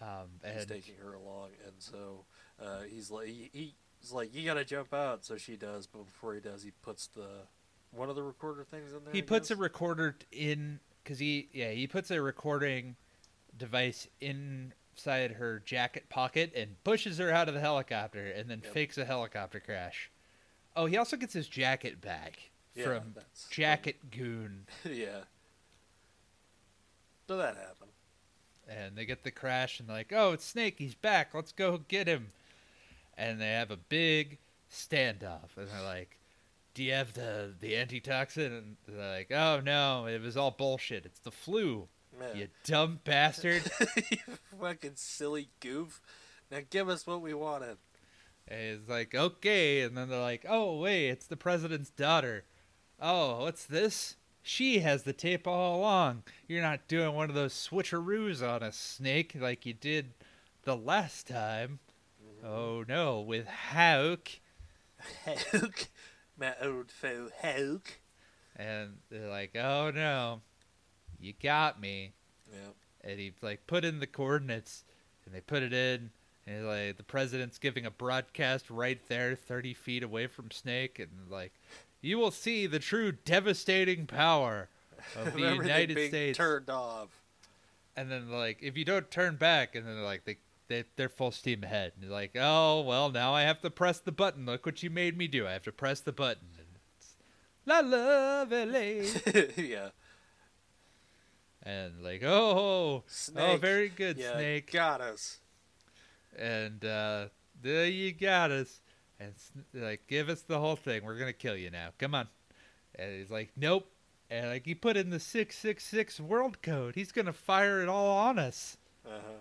Um, he's taking her along, and so uh, he's like, he, he's like, you gotta jump out. So she does, but before he does, he puts the one of the recorder things in there. he I puts a recorder in because he yeah he puts a recording device inside her jacket pocket and pushes her out of the helicopter and then Yep. fakes a helicopter crash. Oh, he also gets his jacket back Yeah, from Jacket Goon, yeah. So that happened. and they get the crash and like, "Oh, it's Snake. He's back. Let's go get him." And they have a big standoff, and they're like, "Do you have the the antitoxin?" And they're like, "Oh no, it was all bullshit. It's the flu." Man. You dumb bastard. you fucking silly goof. Now give us what we wanted. and he's like, okay. And then they're like, oh, wait, it's the president's daughter. Oh, what's this? She has the tape all along. You're not doing one of those switcheroos on a Snake, like you did the last time. Mm-hmm. Oh, no, with Hauk. Hulk. My old foe Hulk. And they're like, oh, no, you got me. Yeah. and he like put in the coordinates and they put it in and like the president's giving a broadcast right there 30 feet away from snake and like you will see the true devastating power of the united states turned off. and then like if you don't turn back and then like they, they they're full steam ahead and you're like oh well now i have to press the button look what you made me do i have to press the button and it's la love LA. yeah. and like oh oh very good yeah, snake Got us. and uh, there you got us. And like, give us the whole thing. We're gonna kill you now. Come on. And he's like, nope. And like, he put in the six six six world code. He's gonna fire it all on us. Uh huh.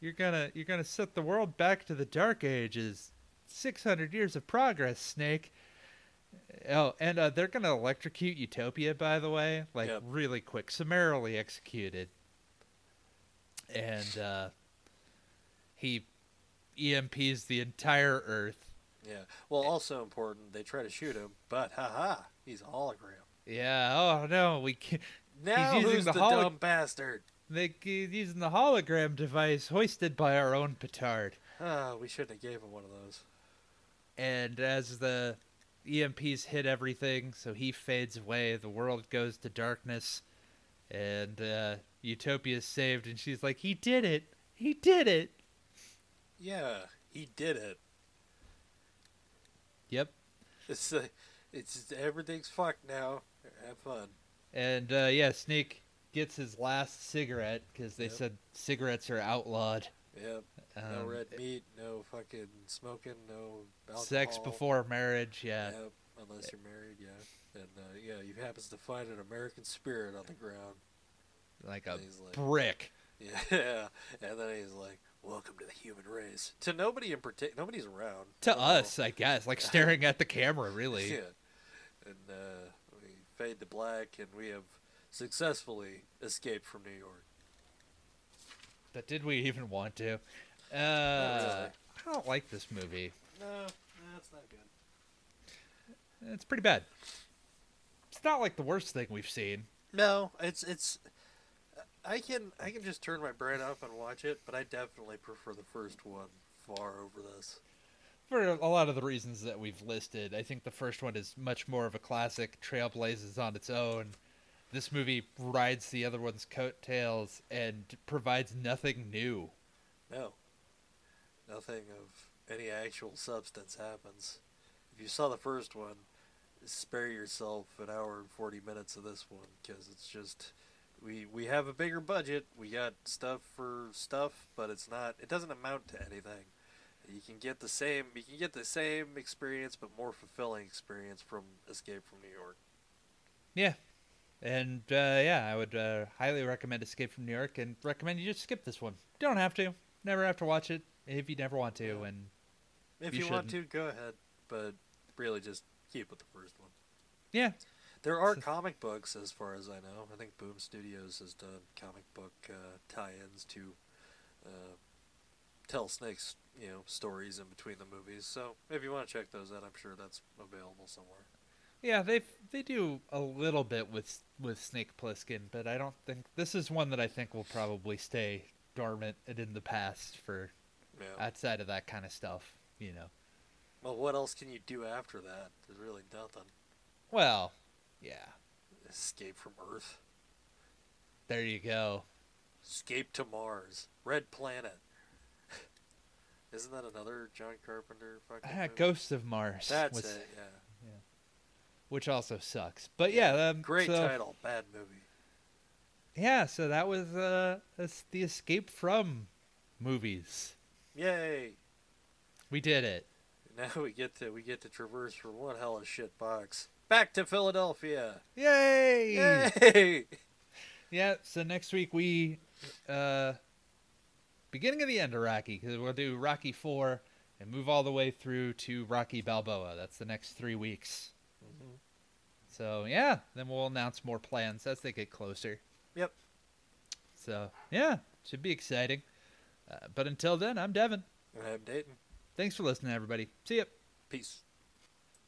You're gonna you're gonna set the world back to the dark ages. Six hundred years of progress, Snake. Oh, and uh, they're gonna electrocute Utopia, by the way, like Yep. really quick, summarily executed. And uh, he EMPs the entire Earth. Yeah. Well, also important, they try to shoot him, but haha, he's a hologram. Yeah. Oh no, we can't. Now using who's the the, holo- dumb bastard? They, he's using the hologram device hoisted by our own petard. Ah, we shouldn't have gave him one of those. And as the EMPs hit everything, so he fades away, the world goes to darkness, and uh, Utopia's saved, and she's like, "He did it! He did it!" Yeah, He did it. Yep. It's uh, it's everything's fucked now. Have fun. And uh, yeah, Snake gets his last cigarette because they Yep. said cigarettes are outlawed. Yep. No Um, red meat. No fucking smoking. No alcohol. Sex before marriage, yeah. Yep. Unless you're married, yeah. And uh, yeah, you happens to find an American spirit on the ground. Like a he's like, brick. Yeah, and then he's like, "Welcome to the human race." To nobody in particular, nobody's around. To us, I guess. Like staring at the camera, really. Yeah, and uh, we fade to black, and we have successfully escaped from New York. But did we even want to? Uh. I don't like this movie. No, that's not good. It's pretty bad. It's not like the worst thing we've seen. No, it's it's. I can I can just turn my brain off and watch it, but I definitely prefer the first one far over this. For a lot of the reasons that we've listed, I think the first one is much more of a classic, trailblazes on its own. This movie rides the other one's coattails and provides nothing new. No, nothing of any actual substance happens. If you saw the first one, spare yourself an hour and forty minutes of this one because it's just we we have a bigger budget. We got stuff for stuff, but it's not. It doesn't amount to anything. You can get the same. You can get the same experience, but more fulfilling experience from Escape from New York. Yeah. And uh, yeah, I would uh, highly recommend Escape from New York and recommend you just skip this one. You don't have to. Never have to watch it if you never want to. Yeah. And If You you, want to, go ahead, but really just keep with the first one. yeah, There are comic books, as far as I know. I think Boom Studios has done comic book uh, tie-ins to uh, tell Snake's you know stories in between the movies. So if you want to check those out, I'm sure that's available somewhere. yeah, they they do a little bit with with Snake Plissken, but I don't think this is one that I think will probably stay dormant and in the past for Yeah. outside of that kind of stuff. You know. well, what else can you do after that? There's really nothing. Well, yeah. Escape from Earth. There you go. Escape to Mars. Red Planet. Isn't that another John Carpenter fucking Ah, movie? Ghost of Mars. That's was- it. Yeah. yeah. Which also sucks. But yeah, um, Great so- title. Bad movie. Yeah, so that was uh the escape from movies. Yay! We did it. Now we get to we get to traverse from one hell of shit box back to Philadelphia. Yay! Yay! Yeah, so next week we uh beginning of the end of Rocky cuz we'll do Rocky 4 and move all the way through to Rocky Balboa. That's the next 3 weeks. Mhm. So, yeah, then we'll announce more plans as they get closer. Yep. So, yeah, should be exciting. Uh, but until then, I'm Devin. I'm Dayton. Thanks for listening everybody. See ya. Peace.